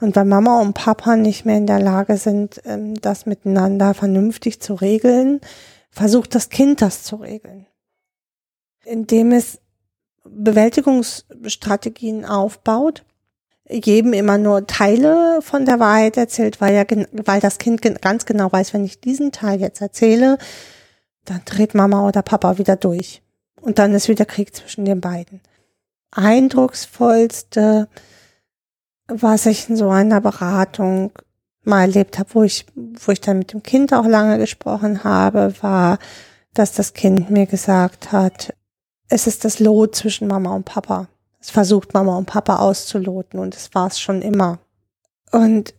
C: Und weil Mama und Papa nicht mehr in der Lage sind, ähm, das miteinander vernünftig zu regeln, versucht das Kind das zu regeln. Indem es Bewältigungsstrategien aufbaut, jedem immer nur Teile von der Wahrheit erzählt, weil, ja, weil das Kind ganz genau weiß, wenn ich diesen Teil jetzt erzähle, dann dreht Mama oder Papa wieder durch. Und dann ist wieder Krieg zwischen den beiden. Eindrucksvollste, was ich in so einer Beratung mal erlebt habe, wo ich, wo ich dann mit dem Kind auch lange gesprochen habe, war, dass das Kind mir gesagt hat, es ist das Lot zwischen Mama und Papa. Es versucht Mama und Papa auszuloten und es war es schon immer. Und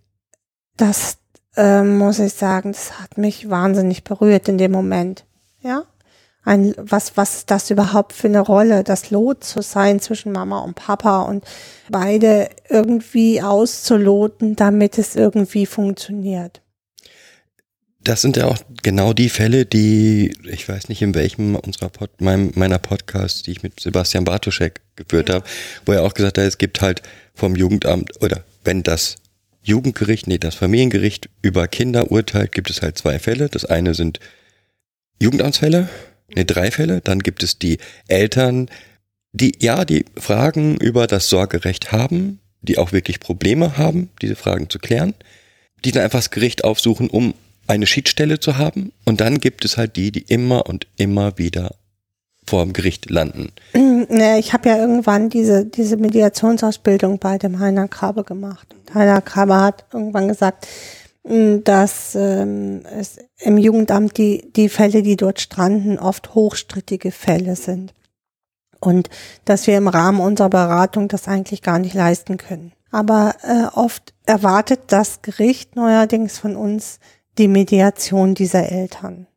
C: das äh, muss ich sagen, das hat mich wahnsinnig berührt in dem Moment. Ja, ein, was, was ist das überhaupt für eine Rolle, das Lot zu sein zwischen Mama und Papa und beide irgendwie auszuloten, damit es irgendwie funktioniert.
D: Das sind ja auch genau die Fälle, die, ich weiß nicht in welchem unserer Pod, meinem, meiner Podcasts, die ich mit Sebastian Bartoschek geführt ja. habe, wo er auch gesagt hat, es gibt halt vom Jugendamt oder wenn das Jugendgericht, nee, das Familiengericht über Kinder urteilt, gibt es halt zwei Fälle. Das eine sind Jugendamtsfälle ne, drei Fälle. Dann gibt es die Eltern, die ja die Fragen über das Sorgerecht haben, die auch wirklich Probleme haben, diese Fragen zu klären, die dann einfach das Gericht aufsuchen, um eine Schiedsstelle zu haben. Und dann gibt es halt die, die immer und immer wieder vor dem Gericht landen.
C: Ich habe ja irgendwann diese, diese Mediationsausbildung bei dem Heiner Krabe gemacht. Und Heiner Krabe hat irgendwann gesagt, dass ähm, es im Jugendamt die, die Fälle, die dort stranden, oft hochstrittige Fälle sind. Und dass wir im Rahmen unserer Beratung das eigentlich gar nicht leisten können. Aber äh, oft erwartet das Gericht neuerdings von uns die Mediation dieser Eltern.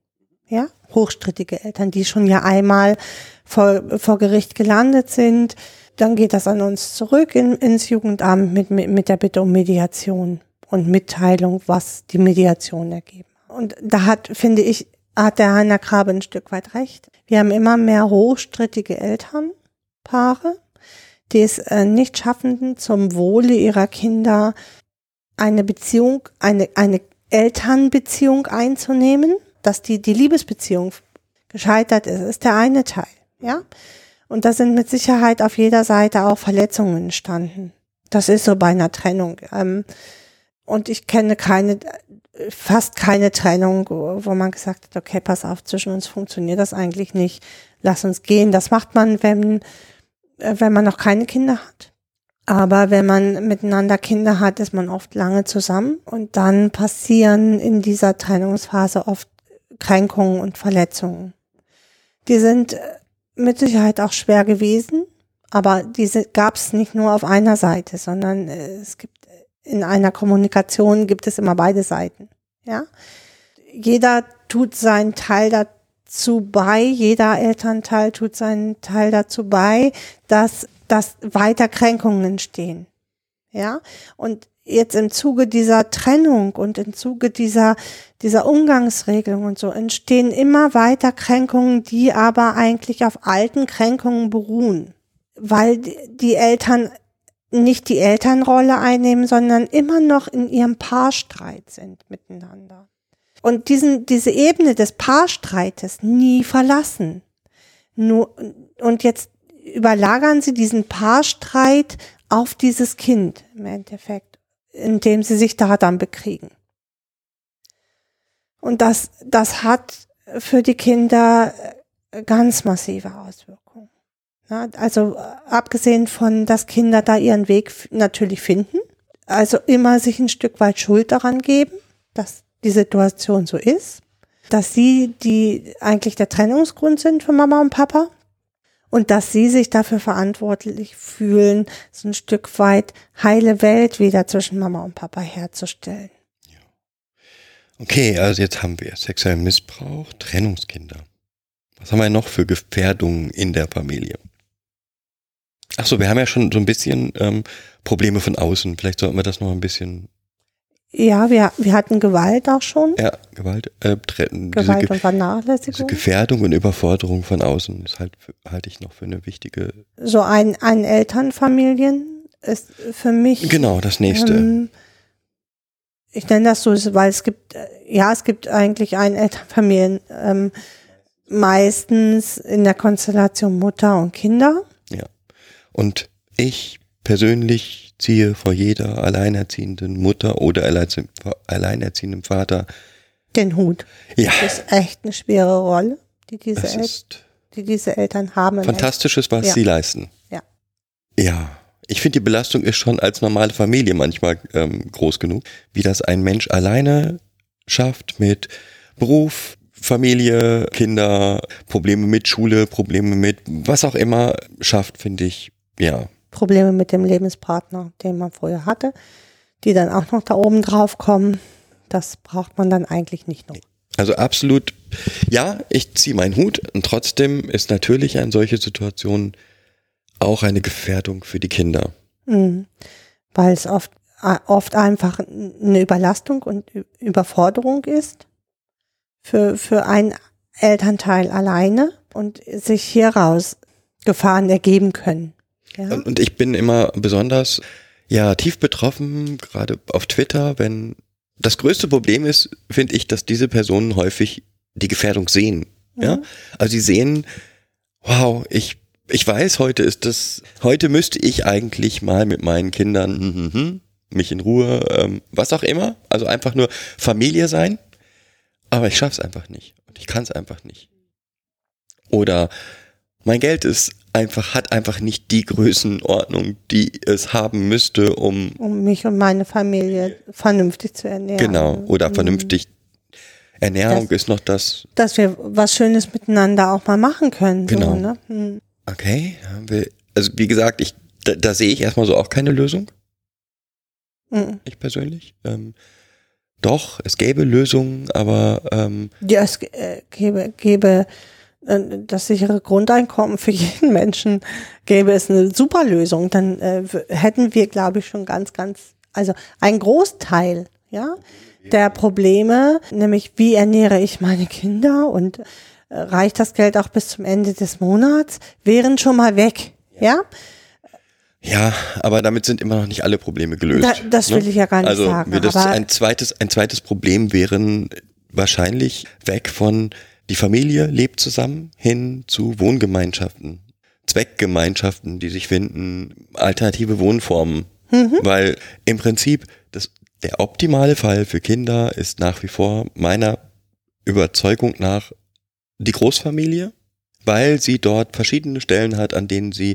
C: Ja, hochstrittige Eltern, die schon ja einmal vor, vor Gericht gelandet sind. Dann geht das an uns zurück in, ins Jugendamt mit, mit, mit der Bitte um Mediation und Mitteilung, was die Mediation ergeben. Und da hat, finde ich, hat der Heiner Grabe ein Stück weit recht. Wir haben immer mehr hochstrittige Elternpaare, die es äh, nicht schaffen, zum Wohle ihrer Kinder eine Beziehung, eine, eine Elternbeziehung einzunehmen, dass die, die Liebesbeziehung gescheitert ist, ist der eine Teil, ja. Und da sind mit Sicherheit auf jeder Seite auch Verletzungen entstanden. Das ist so bei einer Trennung. Ähm, und ich kenne keine, fast keine Trennung, wo man gesagt hat, okay, pass auf, zwischen uns funktioniert das eigentlich nicht. Lass uns gehen. Das macht man, wenn, äh, wenn man noch keine Kinder hat. Aber wenn man miteinander Kinder hat, ist man oft lange zusammen und dann passieren in dieser Trennungsphase oft Kränkungen und Verletzungen. Die sind äh, mit Sicherheit auch schwer gewesen, aber diese gab es nicht nur auf einer Seite, sondern äh, es gibt in einer Kommunikation gibt es immer beide Seiten. Ja, jeder tut seinen Teil dazu bei, jeder Elternteil tut seinen Teil dazu bei, dass, dass weiter Kränkungen entstehen. Ja, und jetzt im Zuge dieser Trennung und im Zuge dieser, dieser Umgangsregelung und so entstehen immer weiter Kränkungen, die aber eigentlich auf alten Kränkungen beruhen, weil die Eltern nicht die Elternrolle einnehmen, sondern immer noch in ihrem Paarstreit sind miteinander. Und diesen, diese Ebene des Paarstreites nie verlassen. Nur, und jetzt überlagern sie diesen Paarstreit auf dieses Kind im Endeffekt, indem sie sich da dann bekriegen. Und das, das hat für die Kinder ganz massive Auswirkungen. Ja, also äh, abgesehen von, dass Kinder da ihren Weg natürlich finden, also immer sich ein Stück weit Schuld daran geben, dass die Situation so ist, dass sie die eigentlich der Trennungsgrund sind für Mama und Papa und dass sie sich dafür verantwortlich fühlen, so ein Stück weit heile Welt wieder zwischen Mama und Papa herzustellen.
D: Okay, also jetzt haben wir sexuellen Missbrauch, Trennungskinder. Was haben wir noch für Gefährdungen in der Familie? Ach so, wir haben ja schon so ein bisschen ähm, Probleme von außen. Vielleicht sollten wir das noch ein bisschen
C: Ja, wir, wir hatten Gewalt auch schon.
D: Ja, Gewalt, äh, diese,
C: Gewalt
D: Ge
C: und
D: diese
C: Vernachlässigung.
D: Gefährdung und Überforderung von außen ist halt, halte ich noch für eine wichtige,
C: So ein, ein Elternfamilien ist für mich.
D: genau, das nächste.
C: Ähm, ich nenne das so, weil es gibt, äh, ja, es gibt eigentlich ein Elternfamilien, ähm, meistens in der Konstellation Mutter und Kinder.
D: Und ich persönlich ziehe vor jeder alleinerziehenden Mutter oder alleinerzie- alleinerziehenden Vater,
C: Den Hut.
D: ja,
C: Das ist echt eine schwere Rolle, die diese, El die diese Eltern haben.
D: Fantastisches, was
C: Ja.
D: sie leisten.
C: Ja.
D: Ja. Ich finde, die Belastung ist schon als normale Familie manchmal ähm, groß genug, wie das ein Mensch alleine schafft mit Beruf, Familie, Kinder, Probleme mit Schule, Probleme mit was auch immer schafft, finde ich, ja.
C: Probleme mit dem Lebenspartner, den man vorher hatte, die dann auch noch da oben drauf kommen. Das braucht man dann eigentlich nicht noch.
D: Also absolut, ja, ich ziehe meinen Hut und trotzdem ist natürlich eine solche Situation auch eine Gefährdung für die Kinder.
C: Mhm. Weil es oft, äh, oft einfach eine Überlastung und Überforderung ist für, für ein Elternteil alleine und sich hieraus Gefahren ergeben können. Ja?
D: Und und ich bin immer besonders, ja, tief betroffen, gerade auf Twitter, wenn das größte Problem ist, finde ich, dass diese Personen häufig die Gefährdung sehen. Ja,
C: Mhm.
D: also sie sehen, wow, ich, ich weiß, heute ist das, heute müsste ich eigentlich mal mit meinen Kindern, hm, hm, hm, mich in Ruhe, ähm, was auch immer, also einfach nur Familie sein, aber ich schaff's einfach nicht und ich kann's einfach nicht. Oder mein Geld ist einfach, hat einfach nicht die Größenordnung, die es haben müsste, um
C: Um mich und meine Familie vernünftig zu ernähren.
D: genau, oder
C: Mhm.
D: vernünftig Ernährung
C: Das-
D: ist noch das,
C: Dass wir was Schönes miteinander auch mal machen können.
D: Genau.
C: So, ne? Mhm.
D: okay, also wie gesagt, ich, da, da sehe ich erstmal so auch keine Lösung,
C: Mhm.
D: ich persönlich. Ähm, doch, es gäbe Lösungen, aber ähm,
C: Ja, es äh, gäbe, gäbe das sichere Grundeinkommen für jeden Menschen, gäbe es eine super Lösung. Dann äh, hätten wir, glaube ich, schon ganz, ganz, also ein Großteil, ja, der Probleme, nämlich wie ernähre ich meine Kinder und äh, reicht das Geld auch bis zum Ende des Monats, wären schon mal weg, ja.
D: ja, aber damit sind immer noch nicht alle Probleme gelöst.
C: Da, das will
D: ne?
C: ich ja gar nicht
D: also
C: sagen. aber
D: ein zweites, ein zweites Problem wären wahrscheinlich weg von die Familie lebt zusammen hin zu Wohngemeinschaften, Zweckgemeinschaften, die sich finden, alternative Wohnformen. Weil im Prinzip das, der optimale Fall für Kinder ist nach wie vor meiner Überzeugung nach die Großfamilie, weil sie dort verschiedene Stellen hat, an denen sie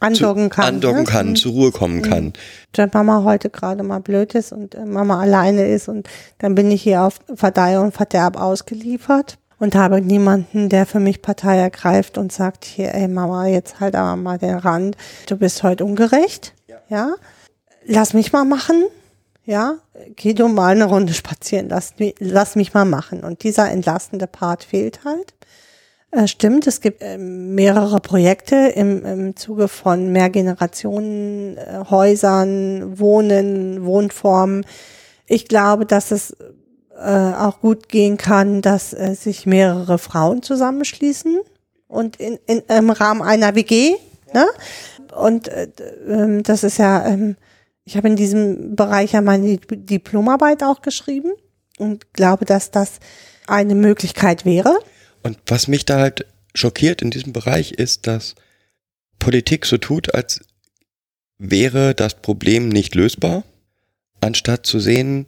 C: andocken kann.
D: andocken
C: ne?
D: kann,
C: Mhm.
D: zur Ruhe kommen kann.
C: wenn Mama heute gerade mal blöd ist und äh, Mama alleine ist und dann bin ich hier auf Verdeih und Verderb ausgeliefert und habe niemanden, der für mich Partei ergreift und sagt hier, ey Mama, jetzt halt aber mal den Rand, du bist heute ungerecht, ja, lass mich mal machen, ja, geh du mal eine Runde spazieren, lass, lass mich mal machen und dieser entlastende Part fehlt halt. Äh, stimmt, es gibt ähm, mehrere Projekte im, im Zuge von Mehrgenerationen, äh, Häusern, Wohnen, Wohnformen. Ich glaube, dass es äh, auch gut gehen kann, dass äh, sich mehrere Frauen zusammenschließen und in, in, im Rahmen einer WG. Ne? Und äh, ähm, das ist ja, ähm, ich habe in diesem Bereich ja meine Dip- Diplomarbeit auch geschrieben und glaube, dass das eine Möglichkeit wäre.
D: Und was mich da halt schockiert in diesem Bereich ist, dass Politik so tut, als wäre das Problem nicht lösbar, anstatt zu sehen,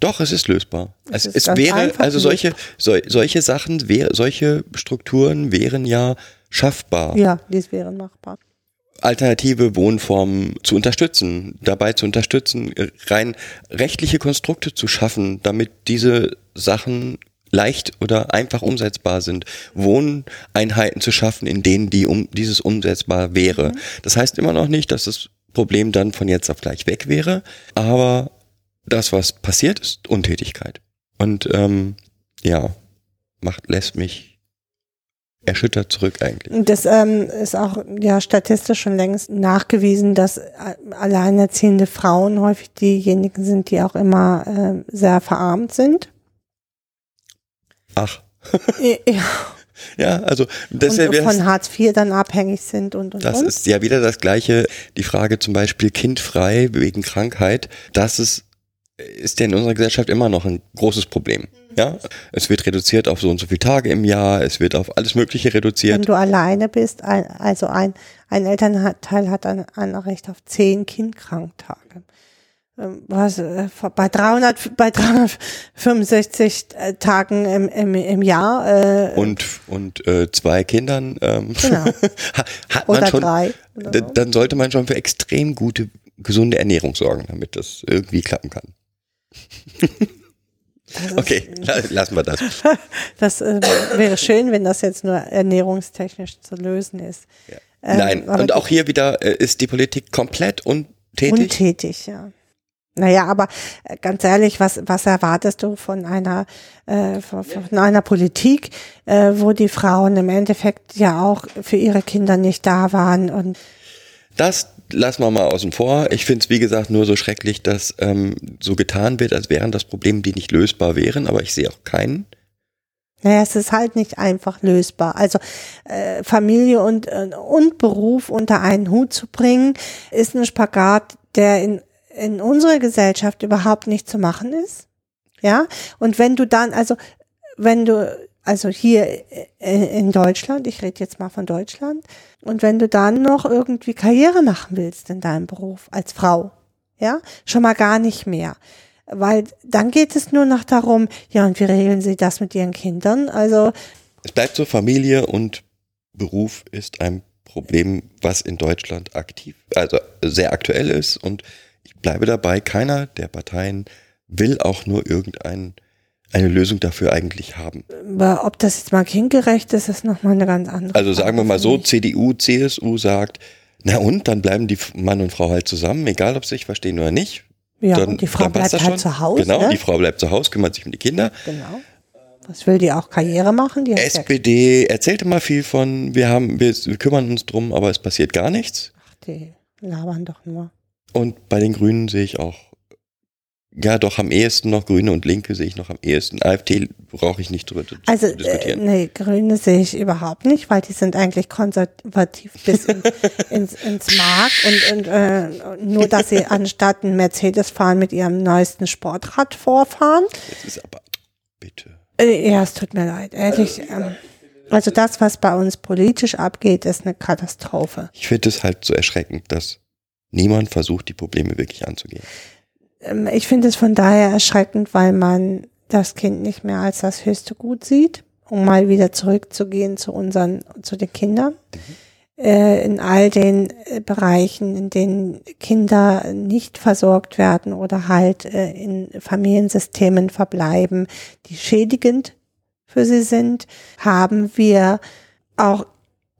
D: doch, es ist lösbar.
C: Es
D: Es,
C: ist
D: es wäre, also solche, sol, solche Sachen, wär, solche Strukturen wären ja schaffbar.
C: Ja, dies wäre machbar.
D: alternative Wohnformen zu unterstützen, dabei zu unterstützen, rein rechtliche Konstrukte zu schaffen, damit diese Sachen leicht oder einfach umsetzbar sind, Wohneinheiten zu schaffen, in denen die um, dieses umsetzbar wäre. Das heißt immer noch nicht, dass das Problem dann von jetzt auf gleich weg wäre, aber das, was passiert, ist Untätigkeit. Und ähm, ja, macht, lässt mich erschüttert zurück eigentlich.
C: Das ähm, ist auch ja statistisch schon längst nachgewiesen, dass äh, alleinerziehende Frauen häufig diejenigen sind, die auch immer äh, sehr verarmt sind.
D: Ach,
C: Ja,
D: ja, also das
C: und von Hartz IV dann abhängig sind und und
D: Das
C: und.
D: ist ja wieder das gleiche, die Frage zum Beispiel kindfrei wegen Krankheit. Das ist, ist ja in unserer Gesellschaft immer noch ein großes Problem. Ja, es wird reduziert auf so und so viele Tage im Jahr, es wird auf alles Mögliche
C: Wenn
D: reduziert.
C: du alleine bist, ein, also ein, ein Elternteil hat ein, ein Recht auf zehn Kindkranktage. Ähm, Was, äh, bei 300, bei 365 äh, Tagen im, im, im Jahr, äh,
D: Und, und äh, zwei Kindern ähm,
C: Genau.
D: hat man
C: oder
D: schon,
C: drei. Oder so.
D: dann sollte man schon für extrem gute, gesunde Ernährung sorgen, damit das irgendwie klappen kann. Okay, la- lassen wir das.
C: Das äh, wäre schön, wenn das jetzt nur ernährungstechnisch zu lösen ist. Ähm,
D: Nein, und auch hier wieder äh, ist die Politik komplett untätig.
C: Untätig, ja. Naja, aber äh, ganz ehrlich, was, was erwartest du von einer, äh, von, von einer Politik, äh, wo die Frauen im Endeffekt ja auch für ihre Kinder nicht da waren und
D: Das lassen wir mal außen vor. Ich finde es, wie gesagt, nur so schrecklich, dass ähm, so getan wird, als wären das Probleme, die nicht lösbar wären, aber ich sehe auch keinen.
C: Naja, es ist halt nicht einfach lösbar. Also äh, Familie und, äh, und Beruf unter einen Hut zu bringen, ist ein Spagat, der in, in unserer Gesellschaft überhaupt nicht zu machen ist. Ja, und wenn du dann, also wenn du, also hier äh, in Deutschland, ich rede jetzt mal von Deutschland, und wenn du dann noch irgendwie Karriere machen willst in deinem Beruf als Frau, ja, schon mal gar nicht mehr. Weil dann geht es nur noch darum, ja, und wie regeln sie das mit ihren Kindern? Also,
D: Es bleibt so, Familie und Beruf ist ein Problem, was in Deutschland aktiv, also sehr aktuell ist und ich bleibe dabei, keiner der Parteien will auch nur irgendein eine Lösung dafür eigentlich haben.
C: aber ob das jetzt mal kindgerecht ist, ist nochmal eine ganz andere
D: Also sagen wir mal so. CDU, CSU sagt, na und, dann bleiben die Mann und Frau halt zusammen, egal ob sie sich verstehen oder nicht.
C: Ja,
D: dann,
C: und die Frau bleibt halt
D: schon.
C: zu Hause.
D: Genau,
C: ne?
D: die Frau bleibt zu Hause, kümmert sich um die Kinder.
C: Genau. Was will die auch Karriere machen? Die hat ja,
D: SPD erzählt immer viel von, wir haben, wir, wir kümmern uns drum, aber es passiert gar nichts.
C: ach, die labern doch nur.
D: Und bei den Grünen sehe ich auch, ja doch am ehesten noch Grüne und Linke sehe ich noch am ehesten. AfD brauche ich nicht drüber zu
C: Also, äh,
D: diskutieren.
C: nee, Grüne sehe ich überhaupt nicht, weil die sind eigentlich konservativ bis in, ins, ins Mark und, und äh, nur, dass sie anstatt einen Mercedes fahren mit ihrem neuesten Sportrad vorfahren.
D: Jetzt ist aber, bitte.
C: Äh, Ja, es tut mir leid, ehrlich. Ähm, also das, was bei uns politisch abgeht, ist eine Katastrophe.
D: Ich finde es halt so erschreckend, dass niemand versucht, die Probleme wirklich anzugehen.
C: Ähm, Ich finde es von daher erschreckend, weil man das Kind nicht mehr als das höchste Gut sieht, um mal wieder zurückzugehen zu unseren, zu den Kindern. Äh, In all den äh, Bereichen, in denen Kinder nicht versorgt werden oder halt äh, in Familiensystemen verbleiben, die schädigend für sie sind, haben wir auch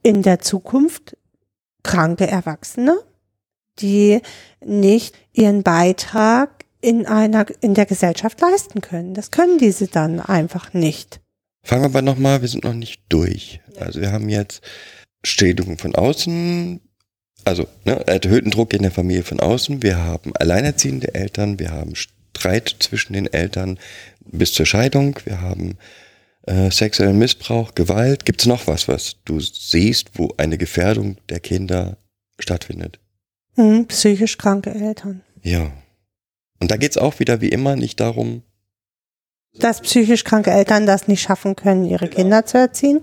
C: in der Zukunft kranke Erwachsene, die nicht ihren Beitrag in einer, in der Gesellschaft leisten können. Das können diese dann einfach nicht.
D: Fangen wir aber nochmal, wir sind noch nicht durch. Also wir haben jetzt Schädigungen von außen, also ne, erhöhten Druck in der Familie von außen, wir haben alleinerziehende Eltern, wir haben Streit zwischen den Eltern bis zur Scheidung, wir haben äh, sexuellen Missbrauch, Gewalt. Gibt es noch was, was du siehst, wo eine Gefährdung der Kinder stattfindet?
C: Hm, psychisch kranke Eltern.
D: Ja. Und da geht's auch wieder wie immer nicht darum,
C: Dass psychisch kranke Eltern das nicht schaffen können, ihre Kinder zu erziehen.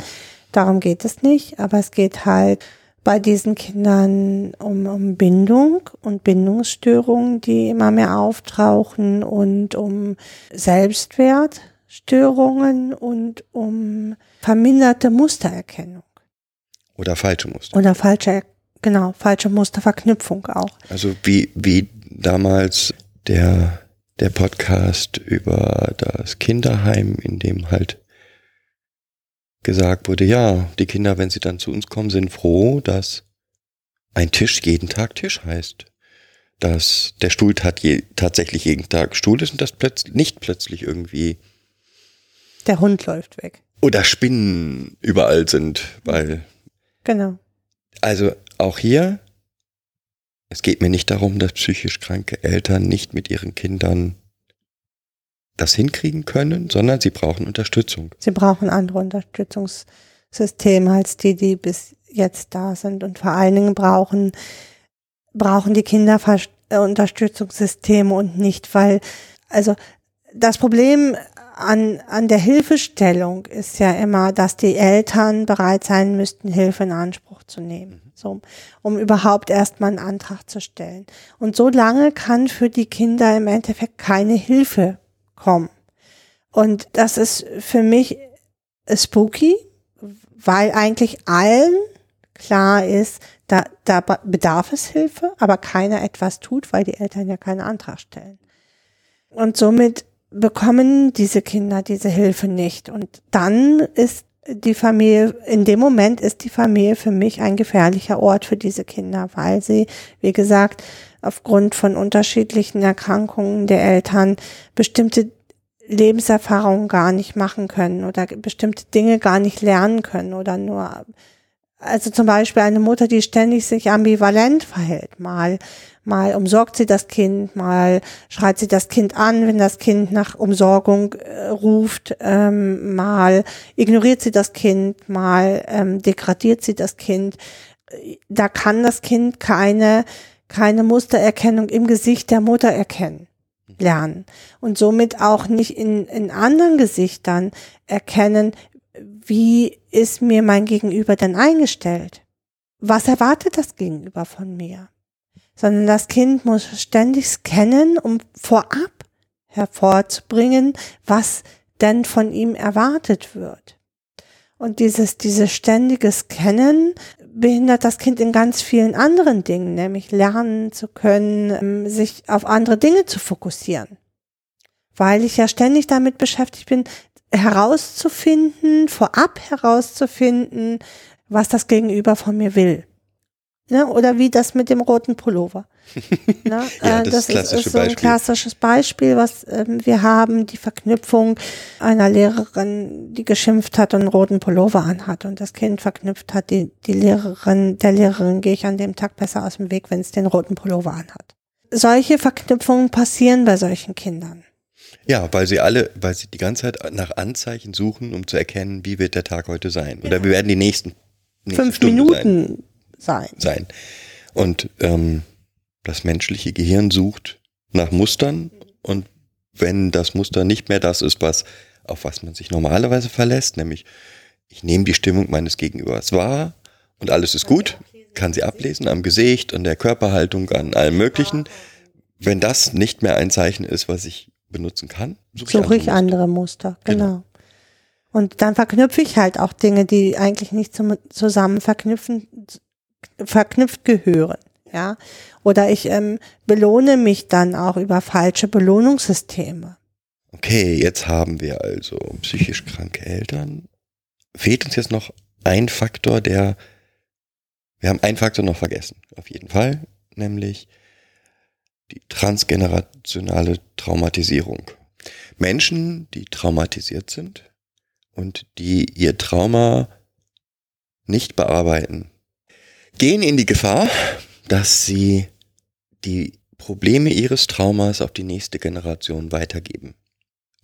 C: Darum geht es nicht. Aber es geht halt bei diesen Kindern um, um Bindung und Bindungsstörungen, die immer mehr auftauchen und um Selbstwertstörungen und um verminderte Mustererkennung
D: oder falsche Muster.
C: oder falsche, genau, falsche Musterverknüpfung auch.
D: Also wie, wie damals der, der Podcast über das Kinderheim, in dem halt gesagt wurde, ja, die Kinder, wenn sie dann zu uns kommen, sind froh, dass ein Tisch jeden Tag Tisch heißt. Dass der Stuhl je, tatsächlich jeden Tag Stuhl ist und dass plötzlich nicht plötzlich irgendwie
C: Der Hund läuft weg.
D: oder Spinnen überall sind, weil
C: Genau.
D: Also auch hier, es geht mir nicht darum, dass psychisch kranke Eltern nicht mit ihren Kindern das hinkriegen können, sondern sie brauchen Unterstützung.
C: Sie brauchen andere Unterstützungssysteme als die, die bis jetzt da sind. Und vor allen Dingen brauchen, brauchen die Kinder äh, Unterstützungssysteme und nicht, weil, also das Problem an, an der Hilfestellung ist ja immer, dass die Eltern bereit sein müssten, Hilfe in Anspruch zu nehmen. So, um überhaupt erstmal einen Antrag zu stellen. Und so lange kann für die Kinder im Endeffekt keine Hilfe kommen. Und das ist für mich spooky, weil eigentlich allen klar ist, da, da bedarf es Hilfe, aber keiner etwas tut, weil die Eltern ja keinen Antrag stellen. Und somit bekommen diese Kinder diese Hilfe nicht. Und dann ist die Familie, in dem Moment ist die Familie für mich ein gefährlicher Ort für diese Kinder, weil sie, wie gesagt, aufgrund von unterschiedlichen Erkrankungen der Eltern bestimmte Lebenserfahrungen gar nicht machen können oder bestimmte Dinge gar nicht lernen können oder nur, also zum Beispiel eine Mutter, die ständig sich ambivalent verhält, mal, mal umsorgt sie das Kind, mal schreit sie das Kind an, wenn das Kind nach Umsorgung äh, ruft, ähm, mal ignoriert sie das Kind, mal ähm, degradiert sie das Kind. Da kann das Kind keine, keine Mustererkennung im Gesicht der Mutter erkennen lernen. Und somit auch nicht in, in anderen Gesichtern erkennen, wie ist mir mein Gegenüber denn eingestellt? Was erwartet das Gegenüber von mir? Sondern das Kind muss ständig scannen, um vorab hervorzubringen, was denn von ihm erwartet wird. Und dieses, dieses ständige Scannen behindert das Kind in ganz vielen anderen Dingen, nämlich lernen zu können, sich auf andere Dinge zu fokussieren. Weil ich ja ständig damit beschäftigt bin, herauszufinden, vorab herauszufinden, was das Gegenüber von mir will. Ne? Oder wie das mit dem roten Pullover. Ne?
D: Ja,
C: Äh,
D: das
C: das
D: ist
C: ist, so ein
D: Beispiel.
C: klassisches Beispiel, was ähm, wir haben, die Verknüpfung einer Lehrerin, die geschimpft hat und einen roten Pullover anhat und das Kind verknüpft hat, die, die Lehrerin, der Lehrerin gehe ich an dem Tag besser aus dem Weg, wenn es den roten Pullover anhat. Solche Verknüpfungen passieren bei solchen Kindern.
D: Ja, weil sie alle, weil sie die ganze Zeit nach Anzeichen suchen, um zu erkennen, wie wird der Tag heute sein. Oder wie werden die nächsten nächste
C: Fünf
D: Stunde
C: Minuten sein.
D: Sein, sein. Und ähm, das menschliche Gehirn sucht nach Mustern und wenn das Muster nicht mehr das ist, was auf was man sich normalerweise verlässt, nämlich ich nehme die Stimmung meines Gegenübers wahr und alles ist gut, kann sie ablesen am Gesicht, an der Körperhaltung, an allem Möglichen. Wenn das nicht mehr ein Zeichen ist, was ich benutzen kann, suche ich,
C: Suche ich
D: andere
C: andere Muster,
D: Genau.
C: genau. Und dann verknüpfe ich halt auch Dinge, die eigentlich nicht zum, zusammen verknüpfen, verknüpft gehören. Ja, oder ich ähm, belohne mich dann auch über falsche Belohnungssysteme.
D: Okay, jetzt haben wir also psychisch kranke Eltern. Fehlt uns jetzt noch ein Faktor, der, wir haben einen Faktor noch vergessen, auf jeden Fall, nämlich die transgenerationale Traumatisierung. Menschen, die traumatisiert sind und die ihr Trauma nicht bearbeiten, gehen in die Gefahr, dass sie die Probleme ihres Traumas auf die nächste Generation weitergeben.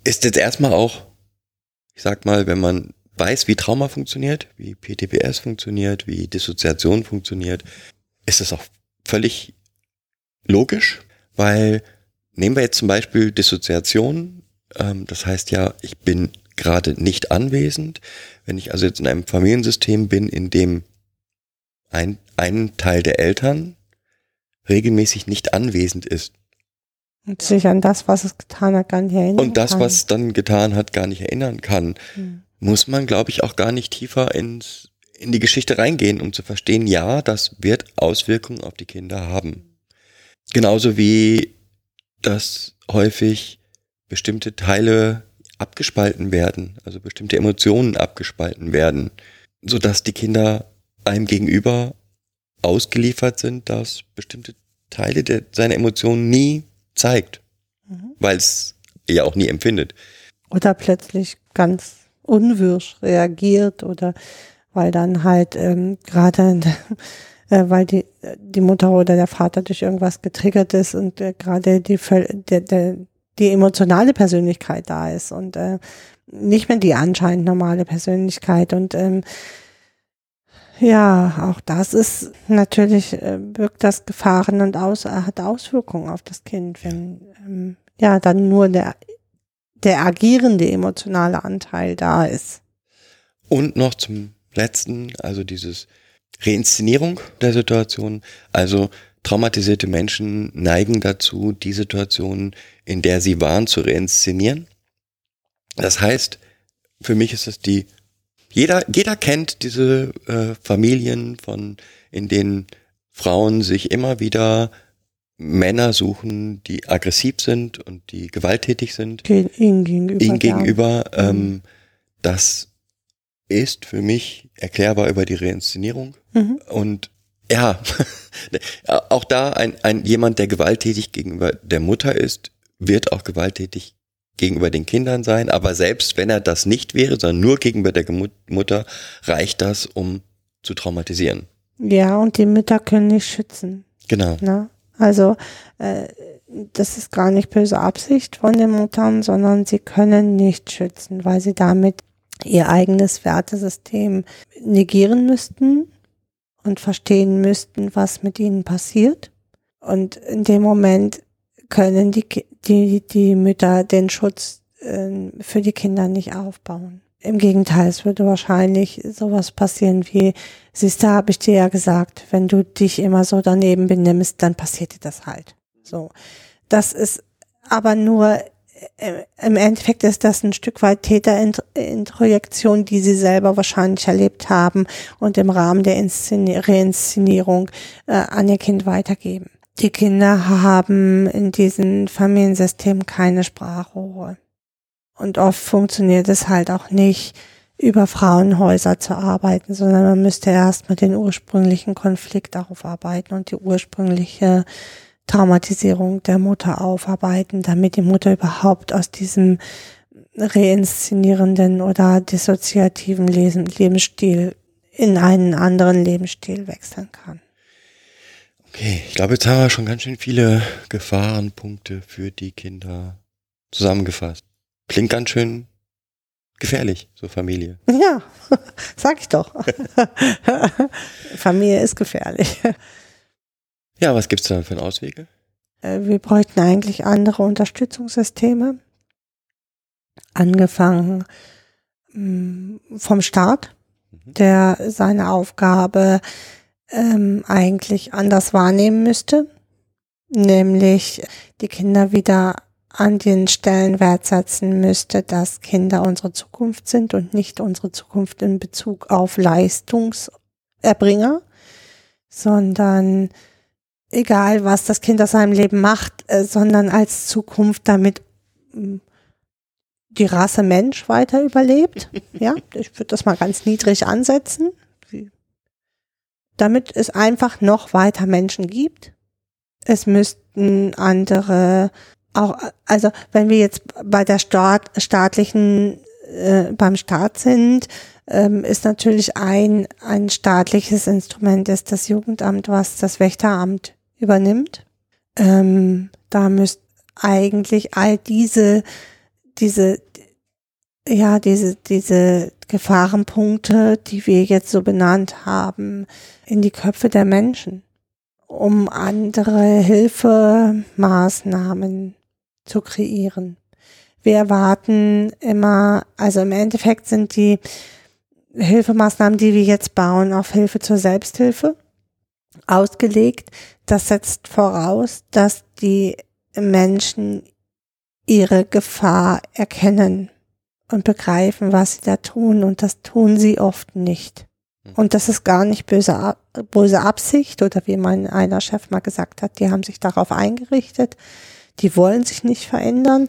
D: Ist jetzt erstmal auch, ich sag mal, wenn man weiß, wie Trauma funktioniert, wie PTBS funktioniert, wie Dissoziation funktioniert, ist es auch völlig logisch, weil nehmen wir jetzt zum Beispiel Dissoziation, ähm, das heißt ja, ich bin gerade nicht anwesend. Wenn ich also jetzt in einem Familiensystem bin, in dem ein, ein Teil der Eltern regelmäßig nicht anwesend ist
C: Und sich an das, was es getan hat, gar nicht erinnern
D: und das,
C: kann.
D: was dann getan hat, gar nicht erinnern kann,
C: Hm.
D: muss man, glaube ich, auch gar nicht tiefer ins, in die Geschichte reingehen, um zu verstehen, ja, das wird Auswirkungen auf die Kinder haben. Genauso wie, dass häufig bestimmte Teile abgespalten werden, also bestimmte Emotionen abgespalten werden, sodass die Kinder einem gegenüber ausgeliefert sind, dass bestimmte Teile der, seiner Emotionen nie zeigt,
C: Mhm.
D: weil es ja auch nie empfindet.
C: Oder plötzlich ganz unwirsch reagiert oder weil dann halt ähm, gerade äh, weil die die Mutter oder der Vater durch irgendwas getriggert ist und äh, gerade die der, der, die emotionale Persönlichkeit da ist und äh, nicht mehr die anscheinend normale Persönlichkeit und ähm, ja, auch das ist natürlich, äh, birgt das Gefahren und aus, hat Auswirkungen auf das Kind, wenn ähm, ja dann nur der, der agierende emotionale Anteil da ist.
D: Und noch zum letzten, also dieses Reinszenierung der Situation. Also traumatisierte Menschen neigen dazu, die Situation, in der sie waren, zu reinszenieren. Das heißt, für mich ist es die jeder, jeder kennt diese äh, Familien von, in denen Frauen sich immer wieder Männer suchen, die aggressiv sind und die gewalttätig sind.
C: Ihnen gegenüber.
D: Ihnen gegenüber. Ja. Ähm, das ist für mich erklärbar über die Reinszenierung. Mhm. Und ja, auch da ein, ein jemand, der gewalttätig gegenüber der Mutter ist, wird auch gewalttätig gegenüber den Kindern sein, aber selbst wenn er das nicht wäre, sondern nur gegenüber der Mutter, reicht das, um zu traumatisieren.
C: Ja, und die Mütter können nicht schützen.
D: Genau.
C: Na? Ne? Also äh, das ist gar nicht böse Absicht von den Muttern, sondern sie können nicht schützen, weil sie damit ihr eigenes Wertesystem negieren müssten und verstehen müssten, was mit ihnen passiert. Und in dem Moment können die, die, die Mütter den Schutz äh, für die Kinder nicht aufbauen. Im Gegenteil, es würde wahrscheinlich sowas passieren wie, siehst du, habe ich dir ja gesagt, wenn du dich immer so daneben benimmst, dann passiert dir das halt. So. Das ist aber nur, im Endeffekt ist das ein Stück weit Täterintrojektion, die sie selber wahrscheinlich erlebt haben und im Rahmen der Reinszenierung äh, an ihr Kind weitergeben. Die Kinder haben in diesem Familiensystem keine Sprachrohre. Und oft funktioniert es halt auch nicht, über Frauenhäuser zu arbeiten, sondern man müsste erstmal den ursprünglichen Konflikt aufarbeiten und die ursprüngliche Traumatisierung der Mutter aufarbeiten, damit die Mutter überhaupt aus diesem reinszenierenden oder dissoziativen Lebensstil in einen anderen Lebensstil wechseln kann.
D: Okay, ich glaube, jetzt haben wir schon ganz schön viele Gefahrenpunkte für die Kinder zusammengefasst. Klingt ganz schön gefährlich, so Familie.
C: Ja, sag ich doch. Familie ist gefährlich.
D: Ja, was gibt's da für Auswege?
C: Äh, wir bräuchten eigentlich andere Unterstützungssysteme. Angefangen mm, vom Staat, mhm. der seine Aufgabe ähm, eigentlich anders wahrnehmen müsste, nämlich die Kinder wieder an den Stellenwert setzen müsste, dass Kinder unsere Zukunft sind und nicht unsere Zukunft in Bezug auf Leistungserbringer, sondern egal, was das Kind aus seinem Leben macht, äh, sondern als Zukunft damit mm, die Rasse Mensch weiter überlebt. Ja, ich würde das mal ganz niedrig ansetzen damit es einfach noch weiter Menschen gibt. Es müssten andere auch, also wenn wir jetzt bei der Staat, staatlichen, äh, beim Staat sind, ähm, ist natürlich ein, ein staatliches Instrument ist das Jugendamt, was das Wächteramt übernimmt. Ähm, da müsst eigentlich all diese, diese, ja, diese, diese Gefahrenpunkte, die wir jetzt so benannt haben, in die Köpfe der Menschen, um andere Hilfemaßnahmen zu kreieren. Wir erwarten immer, also im Endeffekt sind die Hilfemaßnahmen, die wir jetzt bauen, auf Hilfe zur Selbsthilfe ausgelegt. Das setzt voraus, dass die Menschen ihre Gefahr erkennen und begreifen, was sie da tun. Und das tun sie oft nicht. Hm. Und das ist gar nicht böse, böse Absicht oder wie mein einer Chef mal gesagt hat, die haben sich darauf eingerichtet, die wollen sich nicht verändern.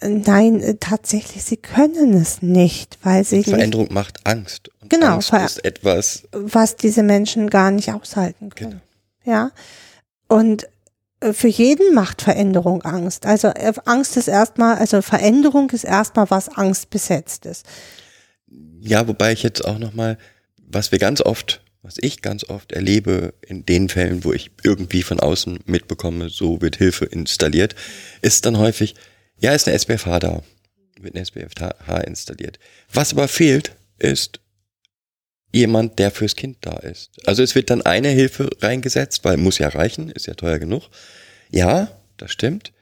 C: Nein, äh, tatsächlich, sie können es nicht, weil sie
D: Veränderung
C: nicht,
D: macht Angst.
C: Und genau,
D: Angst ist etwas,
C: was diese Menschen gar nicht aushalten können. Genau. Ja. Und äh, für jeden macht Veränderung Angst. Also äh, Angst ist erstmal, also Veränderung ist erstmal was Angst besetzt ist.
D: Ja, wobei ich jetzt auch nochmal, was wir ganz oft, was ich ganz oft erlebe in den Fällen, wo ich irgendwie von außen mitbekomme, so wird Hilfe installiert, ist dann häufig, ja, ist eine SPFH da, wird eine SPFH installiert. Was aber fehlt, ist jemand, der fürs Kind da ist. Also es wird dann eine Hilfe reingesetzt, weil muss ja reichen, ist ja teuer genug. Ja, das stimmt.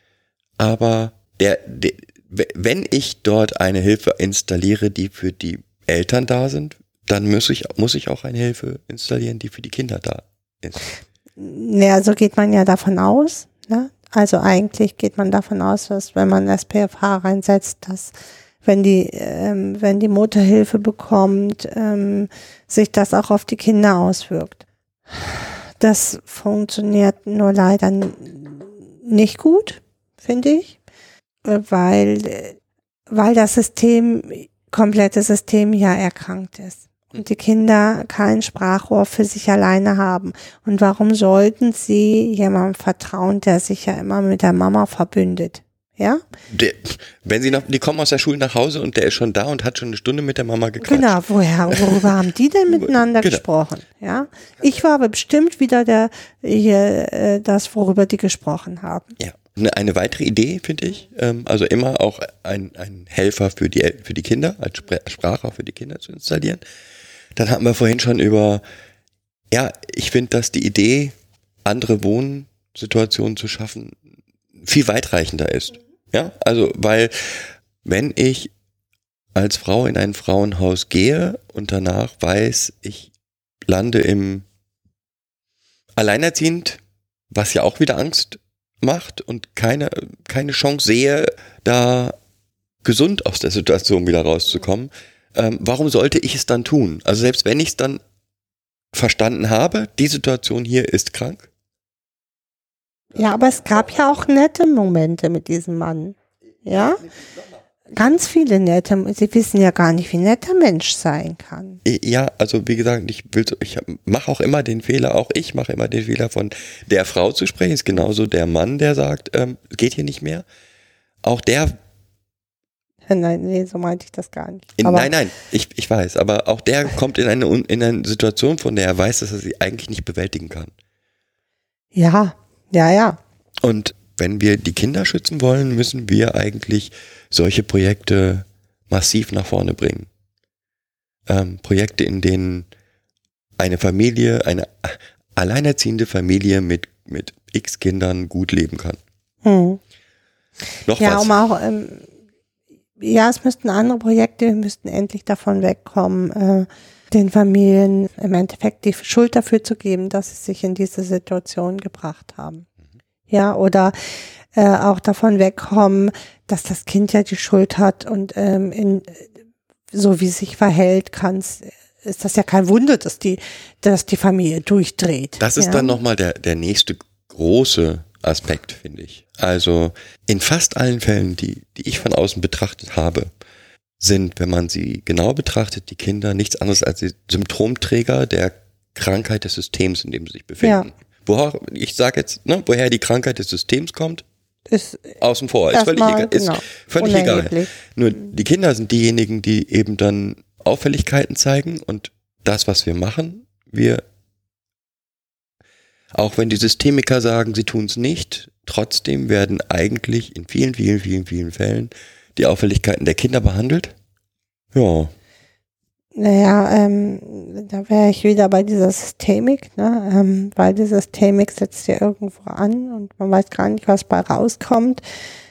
D: Aber der, der wenn ich dort eine Hilfe installiere, die für die Eltern da sind, dann muss ich, muss ich auch eine Hilfe installieren, die für die Kinder da ist.
C: Ja, so geht man ja davon aus. Ne? Also eigentlich geht man davon aus, dass wenn man SPFH reinsetzt, dass wenn die, ähm, wenn die Mutter Hilfe bekommt, ähm, sich das auch auf die Kinder auswirkt. Das funktioniert nur leider nicht gut, finde ich, weil, weil das System, komplette System ja erkrankt ist und die Kinder kein Sprachrohr für sich alleine haben. Und warum sollten sie jemandem vertrauen, der sich ja immer mit der Mama verbündet? Ja?
D: Der, wenn sie noch, die kommen aus der Schule nach Hause und der ist schon da und hat schon eine Stunde mit der Mama gequatscht.
C: Genau, woher, worüber haben die denn miteinander genau. gesprochen? Ja, ich war aber bestimmt wieder der, hier, äh, das, worüber die gesprochen haben.
D: Ja. Eine, eine weitere Idee, finde ich, ähm, also immer auch ein, ein Helfer für die, für die Kinder, als Sprache für die Kinder zu installieren. Dann hatten wir vorhin schon über, ja, ich finde, dass die Idee, andere Wohnsituationen zu schaffen, viel weitreichender ist. Ja, also, weil wenn ich als Frau in ein Frauenhaus gehe und danach weiß, ich lande im Alleinerziehend, was ja auch wieder Angst macht und keine, keine Chance sehe, da gesund aus der Situation wieder rauszukommen, ähm, warum sollte ich es dann tun? Also selbst wenn ich es dann verstanden habe, die Situation hier ist krank,
C: ja, aber es gab ja auch nette Momente mit diesem Mann. Ja? Ganz viele nette. Sie wissen ja gar nicht, wie nett der Mensch sein kann.
D: Ja, also wie gesagt, ich will, ich mache auch immer den Fehler, auch ich mache immer den Fehler von der Frau zu sprechen. Ist genauso der Mann, der sagt, ähm, geht hier nicht mehr. Auch der.
C: Nein, nee, so meinte ich das gar nicht.
D: In, nein, nein, ich, ich weiß, aber auch der kommt in eine, in eine Situation, von der er weiß, dass er sie eigentlich nicht bewältigen kann.
C: Ja, ja, ja.
D: Und wenn wir die Kinder schützen wollen, müssen wir eigentlich solche Projekte massiv nach vorne bringen. Ähm, Projekte, in denen eine Familie, eine alleinerziehende Familie mit, mit x Kindern gut leben kann. Hm.
C: Noch ja, was? um auch, ähm, ja, es müssten andere Projekte, müssten endlich davon wegkommen, äh, den Familien im Endeffekt die Schuld dafür zu geben, dass sie sich in diese Situation gebracht haben. Ja, oder äh, auch davon wegkommen, dass das Kind ja die Schuld hat und ähm, in, so wie es sich verhält, kann ist das ja kein Wunder, dass die, dass die Familie durchdreht.
D: Das ist
C: ja?
D: dann nochmal der, der nächste große Aspekt, finde ich. Also in fast allen Fällen, die, die ich von außen betrachtet habe, sind, wenn man sie genau betrachtet, die Kinder nichts anderes als die Symptomträger der Krankheit des Systems, in dem sie sich befinden. Ja. Woher, ich sage jetzt, ne, woher die Krankheit des Systems kommt, ist außen vor, ist völlig, egal, ist genau, völlig egal. Nur die Kinder sind diejenigen, die eben dann Auffälligkeiten zeigen und das, was wir machen, wir, auch wenn die Systemiker sagen, sie tun es nicht, trotzdem werden eigentlich in vielen, vielen, vielen, vielen Fällen die Auffälligkeiten der Kinder behandelt? Ja.
C: Naja, ähm, da wäre ich wieder bei dieser Systemik, ne? ähm, weil die Systemik setzt ja irgendwo an und man weiß gar nicht, was bei rauskommt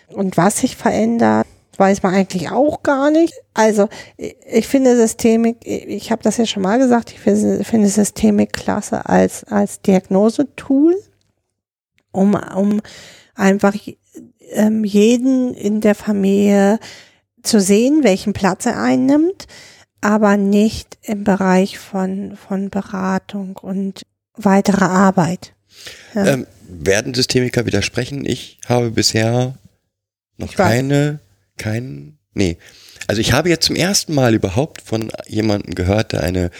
C: und was sich verändert, weiß man eigentlich auch gar nicht. Also ich finde Systemik, ich habe das ja schon mal gesagt, ich finde Systemik klasse als, als Diagnosetool, um, um einfach ähm, jeden in der Familie zu sehen, welchen Platz er einnimmt, aber nicht im Bereich von, von Beratung und weiterer Arbeit.
D: Ja. Ähm, werden Systemiker widersprechen? Ich habe bisher noch keine, keinen, nee. Also ich habe jetzt zum ersten Mal überhaupt von jemandem gehört, der eine,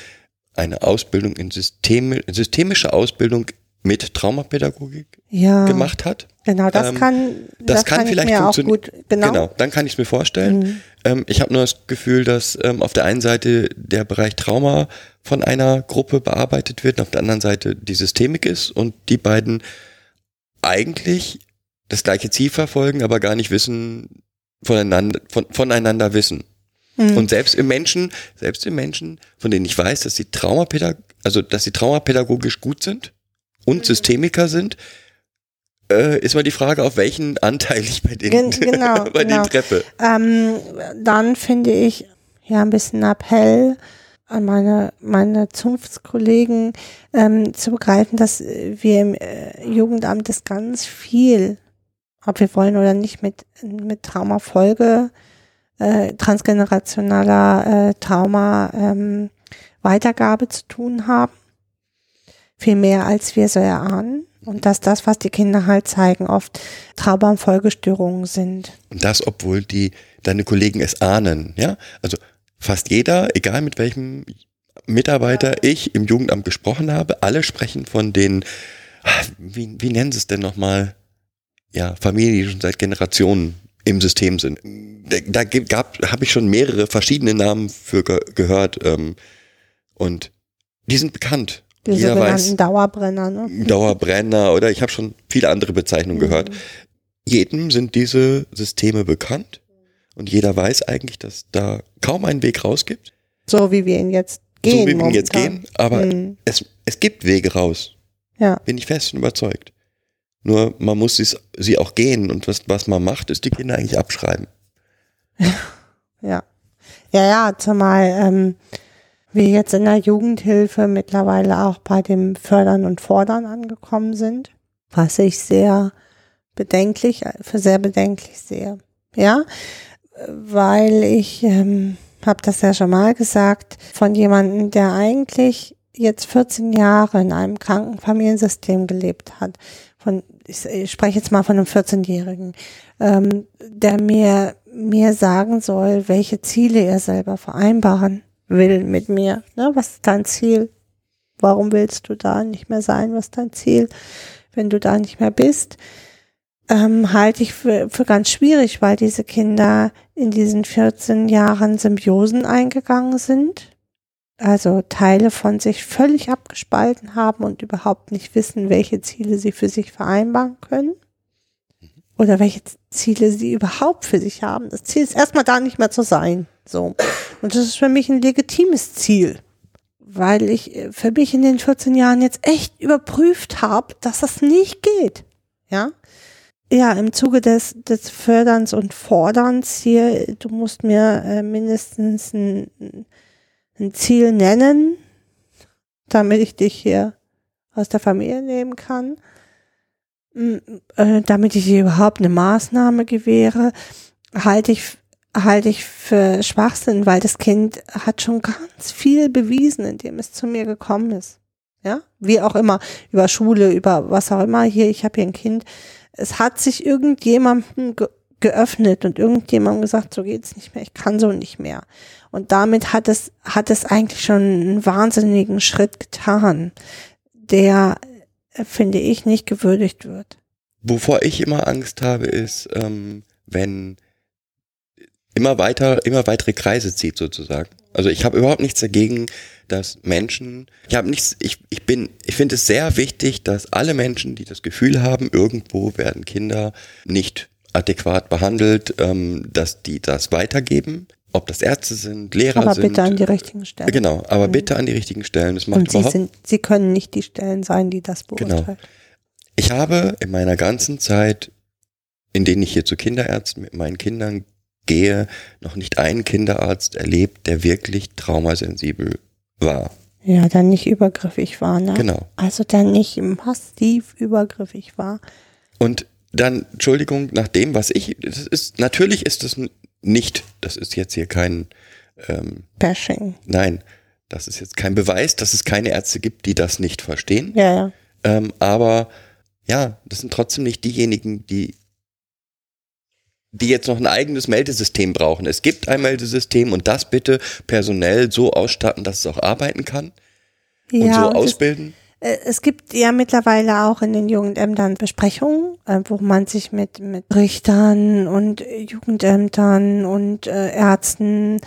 D: eine Ausbildung in Systeme, systemische Ausbildung mit Traumapädagogik
C: ja,
D: gemacht hat.
C: Genau, das
D: Ähm,
C: kann,
D: das, kann,
C: ich
D: vielleicht funktionieren.
C: genau.
D: genau, dann kann ich es mir vorstellen.
C: Mhm.
D: Ähm, ich habe nur das Gefühl, dass ähm, auf der einen Seite der Bereich Trauma von einer Gruppe bearbeitet wird und auf der anderen Seite die Systemik ist und die beiden eigentlich das gleiche Ziel verfolgen, aber gar nicht wissen, voneinander, von, voneinander wissen.
C: Mhm.
D: Und selbst im Menschen, selbst im Menschen, von denen ich weiß, dass sie Traumapädag also dass sie traumapädagogisch gut sind und Systemiker sind, äh, ist mal die Frage, auf welchen Anteil ich bei denen,
C: Gen- genau,
D: bei
C: genau.
D: denen treffe.
C: Ähm, dann finde ich ja ein bisschen Appell an meine, meine Zunftskollegen ähm, zu begreifen, dass wir im äh, Jugendamt das ganz viel, ob wir wollen oder nicht, mit, mit Traumafolge, äh, transgenerationaler äh, Trauma ähm, Weitergabe zu tun haben. Viel mehr als wir so erahnen. Und dass das, was die Kinder halt zeigen, oft Trauma- und Folgestörungen sind.
D: Und das, obwohl die deine Kollegen es ahnen, ja? Also fast jeder, egal mit welchem Mitarbeiter ich im Jugendamt gesprochen habe, alle sprechen von den, ah, wie, wie nennen sie es denn nochmal? Ja, Familien, die schon seit Generationen im System sind. Da, da gab, habe ich schon mehrere verschiedene Namen für ge gehört ähm, und die sind bekannt.
C: Die
D: Jeder
C: sogenannten
D: weiß,
C: Dauerbrenner, ne?
D: Dauerbrenner oder ich habe schon viele andere Bezeichnungen gehört. Jedem sind diese Systeme bekannt und jeder weiß eigentlich, dass da kaum einen Weg raus gibt,
C: So wie wir ihn jetzt gehen.
D: so wie wir ihn jetzt gehen, aber
C: Mhm.
D: es, es gibt Wege raus,
C: Ja,
D: bin ich fest und überzeugt. Nur man muss sie, sie auch gehen und was, was man macht, ist die Kinder eigentlich abschreiben.
C: ja. Ja, ja, zumal ähm, wir jetzt in der Jugendhilfe mittlerweile auch bei dem Fördern und Fordern angekommen sind, was ich sehr bedenklich, für sehr bedenklich sehe. Ja, weil ich ähm, habe das ja schon mal gesagt, von jemandem, der eigentlich jetzt 14 Jahre in einem Krankenfamiliensystem gelebt hat, von, ich, ich spreche jetzt mal von einem 14-Jährigen, ähm, der mir, mir sagen soll, welche Ziele er selber vereinbaren will mit mir. Ne? Was ist dein Ziel? Warum willst du da nicht mehr sein? Was ist dein Ziel, wenn du da nicht mehr bist? Ähm, halte ich für, für ganz schwierig, weil diese Kinder in diesen 14 Jahren Symbiosen eingegangen sind. Also Teile von sich völlig abgespalten haben und überhaupt nicht wissen, welche Ziele sie für sich vereinbaren können. Oder welche Ziele sie überhaupt für sich haben. Das Ziel ist erstmal da nicht mehr zu sein. So. Und das ist für mich ein legitimes Ziel. Weil ich äh, für mich in den 14 Jahren jetzt echt überprüft habe, dass das nicht geht. Ja. Ja, im Zuge des, des Förderns und Forderns hier, du musst mir äh, mindestens ein, ein Ziel nennen, damit ich dich hier aus der Familie nehmen kann, damit ich überhaupt eine Maßnahme gewähre, halte ich halte ich für Schwachsinn, weil das Kind hat schon ganz viel bewiesen, indem es zu mir gekommen ist. Ja, wie auch immer, über Schule, über was auch immer hier, ich habe hier ein Kind. Es hat sich irgendjemandem ge geöffnet und irgendjemandem gesagt, so geht's nicht mehr, ich kann so nicht mehr. Und damit hat es, hat es eigentlich schon einen wahnsinnigen Schritt getan, der, äh, finde ich, nicht gewürdigt wird.
D: Wovor ich immer Angst habe, ist, ähm, wenn immer weiter, immer weitere Kreise zieht sozusagen. Also ich habe überhaupt nichts dagegen, dass Menschen, ich habe nichts, ich, ich bin, ich finde es sehr wichtig, dass alle Menschen, die das Gefühl haben, irgendwo werden Kinder nicht adäquat behandelt, ähm, dass die das weitergeben. Ob das Ärzte sind, Lehrer
C: Aber
D: sind.
C: bitte an die richtigen Stellen.
D: Genau, aber bitte an die richtigen Stellen. Das macht
C: Und sie sind, sie können nicht die Stellen sein, die das
D: Genau.
C: beurteilen.
D: Ich habe in meiner ganzen Zeit, in denen ich hier zu Kinderärzten mit meinen Kindern gehe, noch nicht einen Kinderarzt erlebt, der wirklich traumasensibel war.
C: Ja, dann nicht übergriffig war, ne?
D: Genau.
C: Also dann nicht massiv übergriffig war.
D: Und dann, Entschuldigung, nach dem, was ich, das ist, natürlich ist es n- nicht, das ist jetzt hier kein, ähm,
C: Bashing.
D: nein, das ist jetzt kein Beweis, dass es keine Ärzte gibt, die das nicht verstehen.
C: Ja, ja.
D: Ähm, aber ja, das sind trotzdem nicht diejenigen, die die jetzt noch ein eigenes Meldesystem brauchen. Es gibt ein Meldesystem und das bitte personell so ausstatten, dass es auch arbeiten kann und
C: ja,
D: so
C: und
D: ausbilden.
C: Äh, Es gibt ja mittlerweile auch in den Jugendämtern Besprechungen, äh, wo man sich mit, mit Richtern und Jugendämtern und äh, Ärzten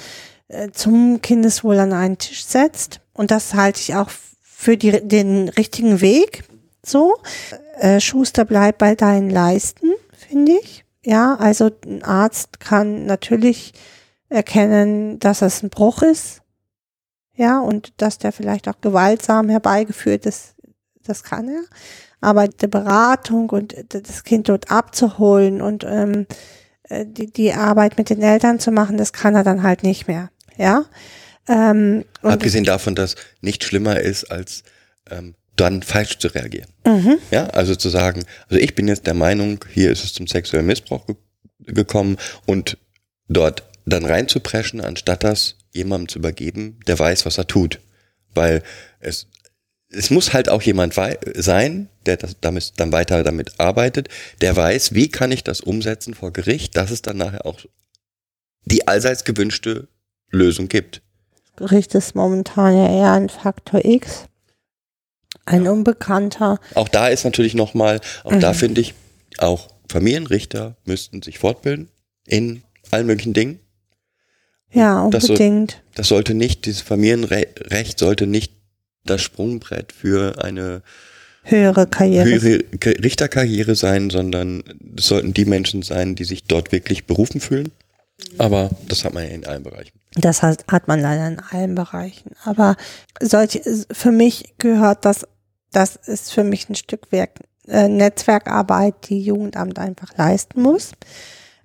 C: äh, zum Kindeswohl an einen Tisch setzt. Und das halte ich auch für die, den richtigen Weg. So, äh, Schuster bleibt bei deinen Leisten, finde ich. Ja, also ein Arzt kann natürlich erkennen, dass es ein Bruch ist. Ja, und dass der vielleicht auch gewaltsam herbeigeführt ist, das kann er. Aber die Beratung und das Kind dort abzuholen und ähm, äh, die, die Arbeit mit den Eltern zu machen, das kann er dann halt nicht mehr. Ja. Ähm,
D: Abgesehen davon, dass nichts schlimmer ist, als ähm, dann falsch zu reagieren.
C: Mhm.
D: Ja, also zu sagen, also ich bin jetzt der Meinung, hier ist es zum sexuellen Missbrauch ge gekommen und dort dann reinzupreschen, anstatt das jemandem zu übergeben, der weiß, was er tut. Weil es, es muss halt auch jemand sein, der das damit, dann weiter damit arbeitet, der weiß, wie kann ich das umsetzen vor Gericht, dass es dann nachher auch die allseits gewünschte Lösung gibt.
C: Gericht ist momentan ja eher ein Faktor X. Ein Unbekannter.
D: Auch da ist natürlich nochmal, auch da finde ich, auch Familienrichter müssten sich fortbilden in allen möglichen Dingen.
C: Ja,
D: Das so-
C: unbedingt.
D: Das sollte nicht, dieses Familienrecht sollte nicht das Sprungbrett für eine
C: Höhere Karriere.
D: höhere Richterkarriere sein, sondern es sollten die Menschen sein, die sich dort wirklich berufen fühlen. Aber das hat man ja in allen Bereichen.
C: Das hat, hat man leider in allen Bereichen. Aber solche, für mich gehört das, das ist für mich ein Stück Werk, äh, Netzwerkarbeit, die Jugendamt einfach leisten muss.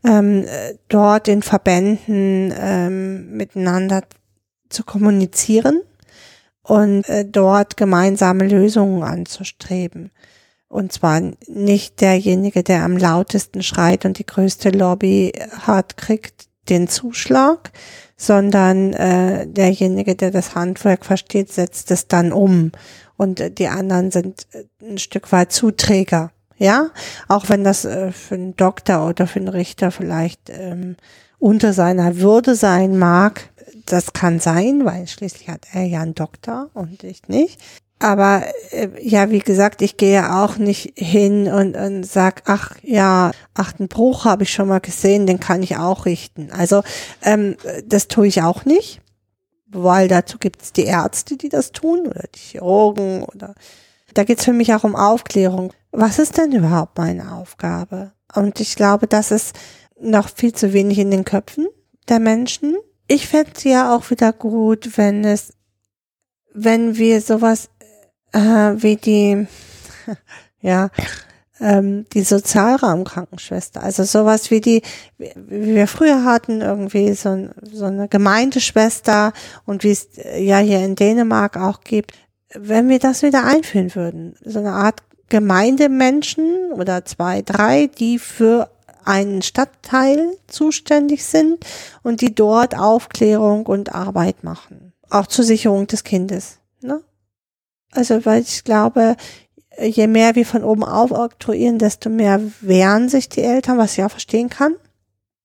C: Ähm, äh, dort in Verbänden ähm, miteinander zu kommunizieren und äh, dort gemeinsame Lösungen anzustreben. Und zwar nicht derjenige, der am lautesten schreit und die größte Lobby hat, kriegt den Zuschlag, sondern äh, derjenige, der das Handwerk versteht, setzt es dann um. Und äh, die anderen sind äh, ein Stück weit Zuträger. Ja, auch wenn das äh, für einen Doktor oder für einen Richter vielleicht ähm, unter seiner Würde sein mag, das kann sein, weil schließlich hat er ja einen Doktor und ich nicht. Aber äh, ja, wie gesagt, ich gehe auch nicht hin und, und sag, ach ja, ach, einen Bruch habe ich schon mal gesehen, den kann ich auch richten. Also ähm, das tue ich auch nicht, weil dazu gibt es die Ärzte, die das tun oder die Chirurgen oder da geht es für mich auch um Aufklärung. Was ist denn überhaupt meine Aufgabe? Und ich glaube, das ist noch viel zu wenig in den Köpfen der Menschen. Ich fände es ja auch wieder gut, wenn es, wenn wir sowas äh, wie die, ja, ähm, die Sozialraumkrankenschwester, also sowas wie die, wie wir früher hatten, irgendwie so, ein, so eine Gemeindeschwester und wie es äh, ja hier in Dänemark auch gibt, wenn wir das wieder einführen würden, so eine Art Gemeindemenschen oder zwei, drei, die für einen Stadtteil zuständig sind und die dort Aufklärung und Arbeit machen. Auch zur Sicherung des Kindes. Ne? Also, weil ich glaube, je mehr wir von oben auf oktroyieren, desto mehr wehren sich die Eltern, was ich auch verstehen kann.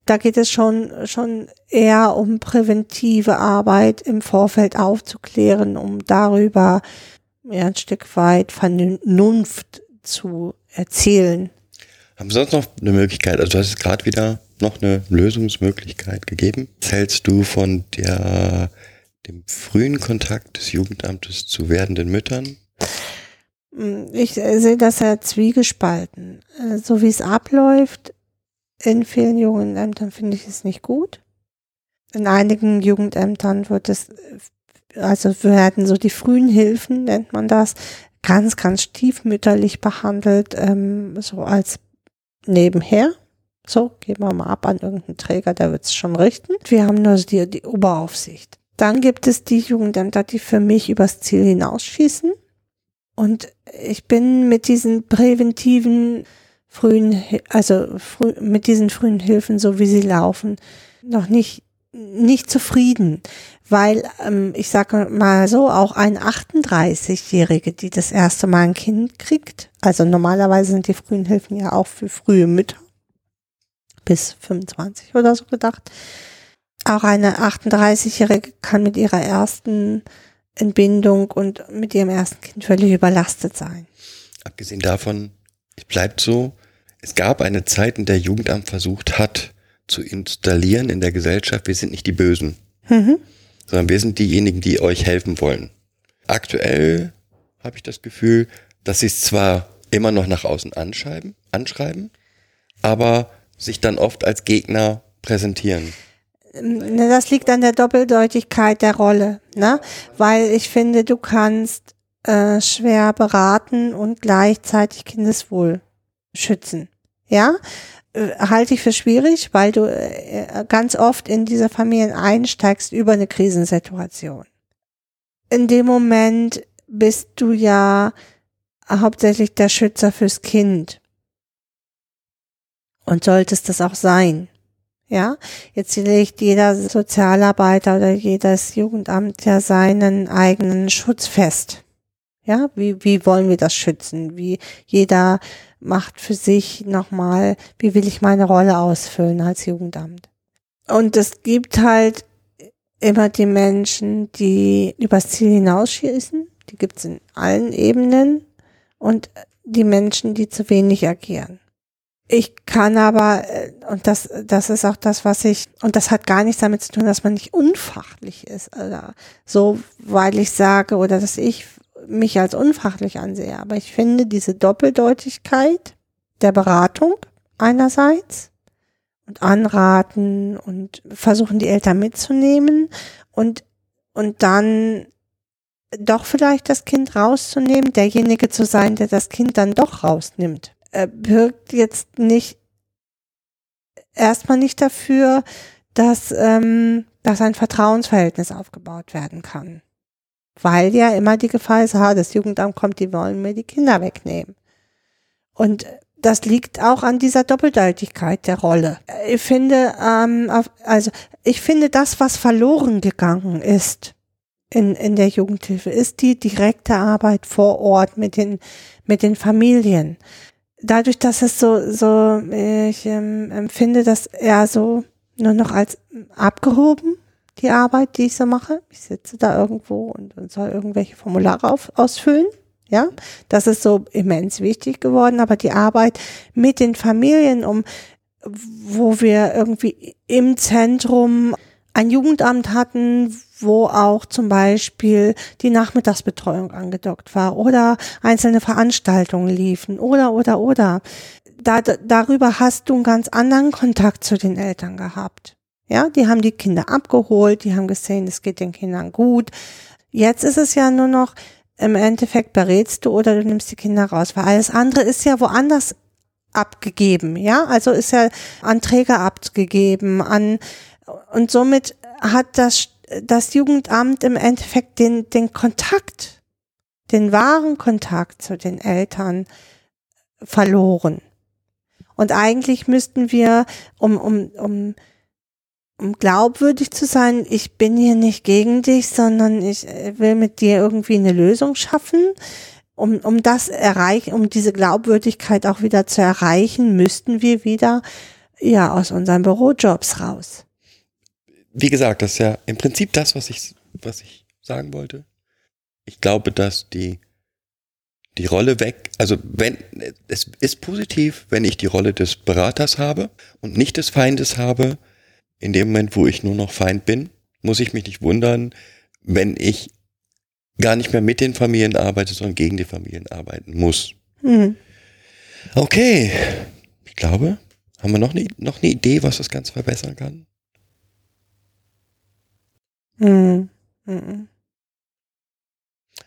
C: Da geht es schon, schon eher um präventive Arbeit im Vorfeld aufzuklären, um darüber ja, ein Stück weit Vernunft zu erzielen.
D: Haben Sie sonst noch eine Möglichkeit? Also du hast gerade wieder noch eine Lösungsmöglichkeit gegeben. Was hältst du von der, dem frühen Kontakt des Jugendamtes zu werdenden Müttern?
C: Ich sehe das ja zwiegespalten. Äh, So wie es abläuft, in vielen Jugendämtern finde ich es nicht gut. In einigen Jugendämtern wird es, also werden so die frühen Hilfen, nennt man das, ganz, ganz stiefmütterlich behandelt, ähm, so als nebenher. So, geben wir mal ab an irgendeinen Träger, der wird es schon richten. Wir haben nur die, die Oberaufsicht. Dann gibt es die Jugendämter, die für mich übers Ziel hinausschießen. Und ich bin mit diesen präventiven frühen, also früh, mit diesen frühen Hilfen, so wie sie laufen, noch nicht, nicht zufrieden. Weil, ähm, ich sage mal so, auch ein 38-Jährige, die das erste Mal ein Kind kriegt, also normalerweise sind die frühen Hilfen ja auch für frühe Mütter, bis 25 oder so gedacht. Auch eine 38-Jährige kann mit ihrer ersten Entbindung und mit ihrem ersten Kind völlig überlastet sein.
D: Abgesehen davon, es bleibt so, es gab eine Zeit, in der Jugendamt versucht hat, zu installieren in der Gesellschaft, wir sind nicht die Bösen,
C: Mhm.
D: Sondern wir sind diejenigen, die euch helfen wollen. Aktuell habe ich das Gefühl, dass sie es zwar immer noch nach außen anschreiben, anschreiben, aber sich dann oft als Gegner präsentieren.
C: Ne, Das liegt an der Doppeldeutigkeit der Rolle, ne? Weil ich finde, du kannst äh, schwer beraten und gleichzeitig Kindeswohl schützen. Ja, halte ich für schwierig, weil du äh, ganz oft in diese Familien einsteigst über eine Krisensituation. In dem Moment bist du ja hauptsächlich der Schützer fürs Kind. Und solltest das auch sein. Ja, jetzt legt jeder Sozialarbeiter oder jedes Jugendamt ja seinen eigenen Schutz fest. Ja, wie, wie wollen wir das schützen? Wie jeder macht für sich nochmal, wie will ich meine Rolle ausfüllen als Jugendamt? Und es gibt halt immer die Menschen, die übers Ziel hinausschießen. Die gibt es in allen Ebenen. Und die Menschen, die zu wenig agieren. Ich kann aber, äh, und das, das ist auch das, was ich, und das hat gar nichts damit zu tun, dass man nicht unfachlich ist, oder so, weil ich sage, oder dass ich mich als unfachlich ansehe. Aber ich finde diese Doppeldeutigkeit der Beratung einerseits und anraten und versuchen, die Eltern mitzunehmen und, und dann doch vielleicht das Kind rauszunehmen, derjenige zu sein, der das Kind dann doch rausnimmt birgt jetzt nicht erstmal nicht dafür, dass, ähm, dass ein Vertrauensverhältnis aufgebaut werden kann. Weil ja immer die Gefahr ist, ha, das Jugendamt kommt, die wollen mir die Kinder wegnehmen. Und das liegt auch an dieser Doppeldeutigkeit der Rolle. Ich finde, ähm, also ich finde, das, was verloren gegangen ist in, in der Jugendhilfe, ist die direkte Arbeit vor Ort mit den, mit den Familien dadurch, dass es so, so, ich ähm, empfinde das eher so nur noch als abgehoben, die Arbeit, die ich so mache. Ich sitze da irgendwo und, und soll irgendwelche Formulare auf, ausfüllen. Ja, das ist so immens wichtig geworden, aber die Arbeit mit den Familien, um, wo wir irgendwie im Zentrum ein Jugendamt hatten, wo auch zum Beispiel die Nachmittagsbetreuung angedockt war oder einzelne Veranstaltungen liefen oder, oder, oder. Da, darüber hast du einen ganz anderen Kontakt zu den Eltern gehabt. Ja, die haben die Kinder abgeholt, die haben gesehen, es geht den Kindern gut. Jetzt ist es ja nur noch, im Endeffekt berätst du oder du nimmst die Kinder raus, weil alles andere ist ja woanders abgegeben, ja, also ist ja an Träger abgegeben, an, und somit hat das, das Jugendamt im Endeffekt den, den Kontakt, den wahren Kontakt zu den Eltern verloren. Und eigentlich müssten wir, um, um, um glaubwürdig zu sein, ich bin hier nicht gegen dich, sondern ich will mit dir irgendwie eine Lösung schaffen. Um, um das erreichen, um diese Glaubwürdigkeit auch wieder zu erreichen, müssten wir wieder ja aus unseren Bürojobs raus
D: wie gesagt, das ist ja im Prinzip das, was ich, was ich sagen wollte. Ich glaube, dass die, die Rolle weg, also wenn, es ist positiv, wenn ich die Rolle des Beraters habe und nicht des Feindes habe. In dem Moment, wo ich nur noch Feind bin, muss ich mich nicht wundern, wenn ich gar nicht mehr mit den Familien arbeite, sondern gegen die Familien arbeiten muss.
C: Mhm.
D: Okay. Ich glaube, haben wir noch eine, noch eine Idee, was das Ganze verbessern kann?
C: Mhm. Mhm.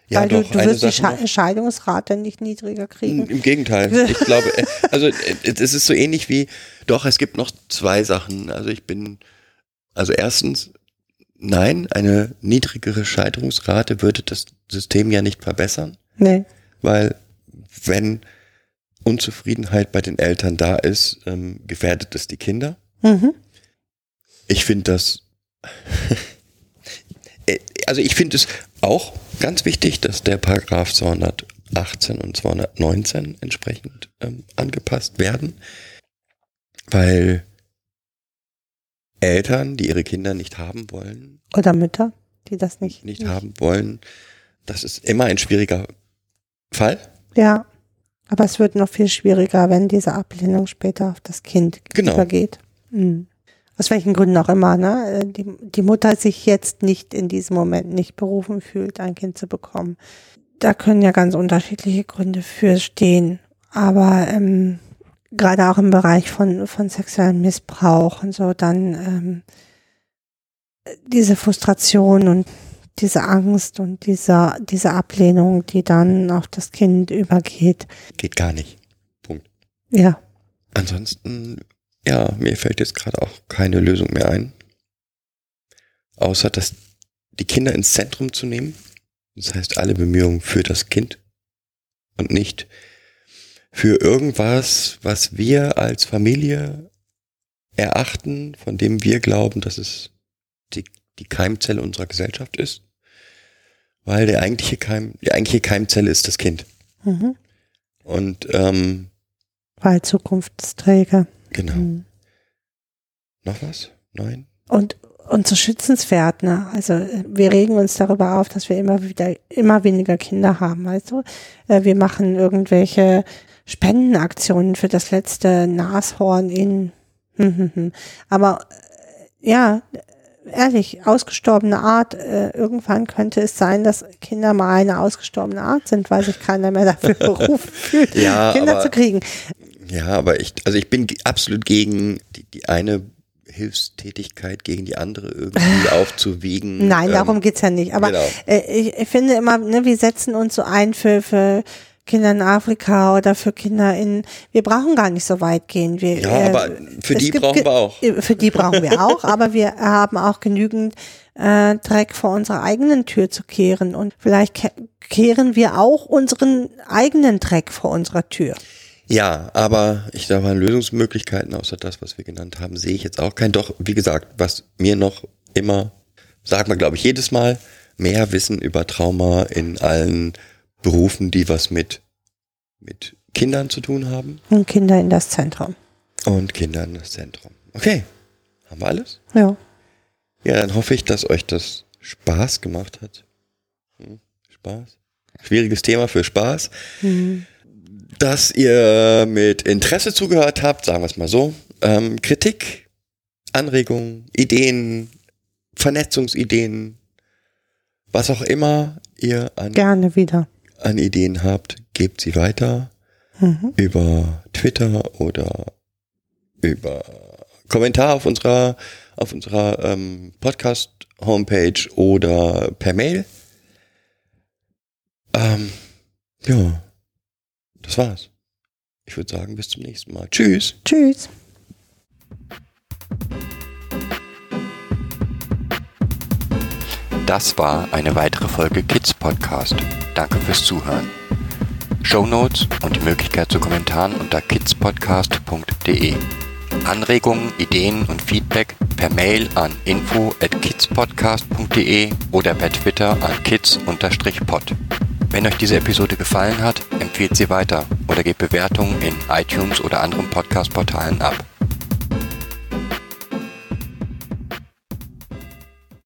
D: Ja,
C: Weil
D: doch,
C: du, du wirst die Sche
D: noch.
C: Scheidungsrate nicht niedriger kriegen.
D: Im Gegenteil. Ich glaube, äh, also äh, es ist so ähnlich wie, doch, es gibt noch zwei Sachen. Also ich bin, also erstens, nein, eine niedrigere Scheidungsrate würde das System ja nicht verbessern,
C: Nee.
D: weil wenn Unzufriedenheit bei den Eltern da ist, ähm, gefährdet es die Kinder.
C: Mhm.
D: Ich finde das, also ich finde es auch ganz wichtig, dass der Paragraph 218 und 219 entsprechend ähm, angepasst werden, weil Eltern, die ihre Kinder nicht haben wollen,
C: Oder Mütter. die das nicht.
D: nicht haben wollen. Das ist immer ein schwieriger Fall.
C: Ja. Aber es wird noch viel schwieriger, wenn diese Ablehnung später auf das Kind
D: Genau.
C: übergeht. Mhm. Aus welchen Gründen auch immer, ne? Äh, Die, die Mutter sich jetzt nicht in diesem Moment nicht berufen fühlt, ein Kind zu bekommen. Da können ja ganz unterschiedliche Gründe für stehen. Aber ähm, gerade auch im Bereich von, von sexuellem Missbrauch und so, dann ähm, diese Frustration und diese Angst und dieser, diese Ablehnung, die dann auf das Kind übergeht.
D: Geht gar nicht. Punkt.
C: Ja,
D: Ansonsten, ja, mir fällt jetzt gerade auch keine Lösung mehr ein. Außer dass die Kinder ins Zentrum zu nehmen. Das heißt, alle Bemühungen für das Kind und nicht für irgendwas, was wir als Familie erachten, von dem wir glauben, dass es die, die Keimzelle unserer Gesellschaft ist. Weil der eigentliche Keim, die eigentliche Keimzelle ist das Kind.
C: mhm.
D: Und ähm,
C: weil Zukunftsträger.
D: Genau.
C: Mhm.
D: Noch was? Nein?
C: Und, und so schützenswert, ne? Also äh, wir regen uns darüber auf, dass wir immer wieder, immer weniger Kinder haben, weißt du? Äh, Wir machen irgendwelche Spendenaktionen für das letzte Nashorn in, hm, hm, hm. aber äh, ja, ehrlich, ausgestorbene Art, äh, irgendwann könnte es sein, dass Kinder mal eine ausgestorbene Art sind, weil sich keiner mehr dafür berufen fühlt,
D: Ja,
C: Kinder zu kriegen.
D: Ja, aber ich, also ich bin absolut gegen die, die eine Hilfstätigkeit gegen die andere irgendwie aufzuwiegen.
C: Nein,
D: Ähm,
C: darum geht's ja nicht. Aber
D: genau.
C: äh, ich, ich finde immer, ne, wir setzen uns so ein für, für Kinder in Afrika oder für Kinder in, wir brauchen gar nicht so weit gehen. Wir,
D: Ja,
C: äh,
D: aber für die
C: gibt
D: brauchen wir auch.
C: äh, Für die brauchen wir auch, aber wir haben auch genügend äh, Dreck vor unserer eigenen Tür zu kehren und vielleicht ke kehren wir auch unseren eigenen Dreck vor unserer Tür.
D: Ja, aber ich sage mal, Lösungsmöglichkeiten außer das, was wir genannt haben, sehe ich jetzt auch kein. Doch, wie gesagt, was mir noch immer, sagt man glaube ich jedes Mal, mehr Wissen über Trauma in allen Berufen, die was mit, mit Kindern zu tun haben
C: Und Kinder in das Zentrum.
D: und Kindern das Zentrum. Okay, haben wir alles?
C: Ja.
D: Ja, dann hoffe ich, dass euch das Spaß gemacht hat. Hm, Spaß? Schwieriges Thema für Spaß. Dass ihr mit Interesse zugehört habt, sagen wir es mal so. Ähm, Kritik, Anregungen, Ideen, Vernetzungsideen, was auch immer ihr an,
C: Gerne wieder.
D: an Ideen habt, gebt sie weiter
C: Mhm.
D: über Twitter oder über Kommentar auf unserer auf unserer ähm, Podcast Homepage oder per Mail. Ähm, ja, das war's. Ich würde sagen, bis zum nächsten Mal. Tschüss.
C: Tschüss.
D: Das war eine weitere Folge Kids Podcast. Danke fürs Zuhören. Show Notes und die Möglichkeit zu Kommentaren unter kidspodcast.de. Anregungen, Ideen und Feedback per Mail an info at kidspodcast.de oder per Twitter an kids-pod. Wenn euch diese Episode gefallen hat, empfehlt sie weiter oder gebt Bewertungen in iTunes oder anderen Podcast-Portalen ab.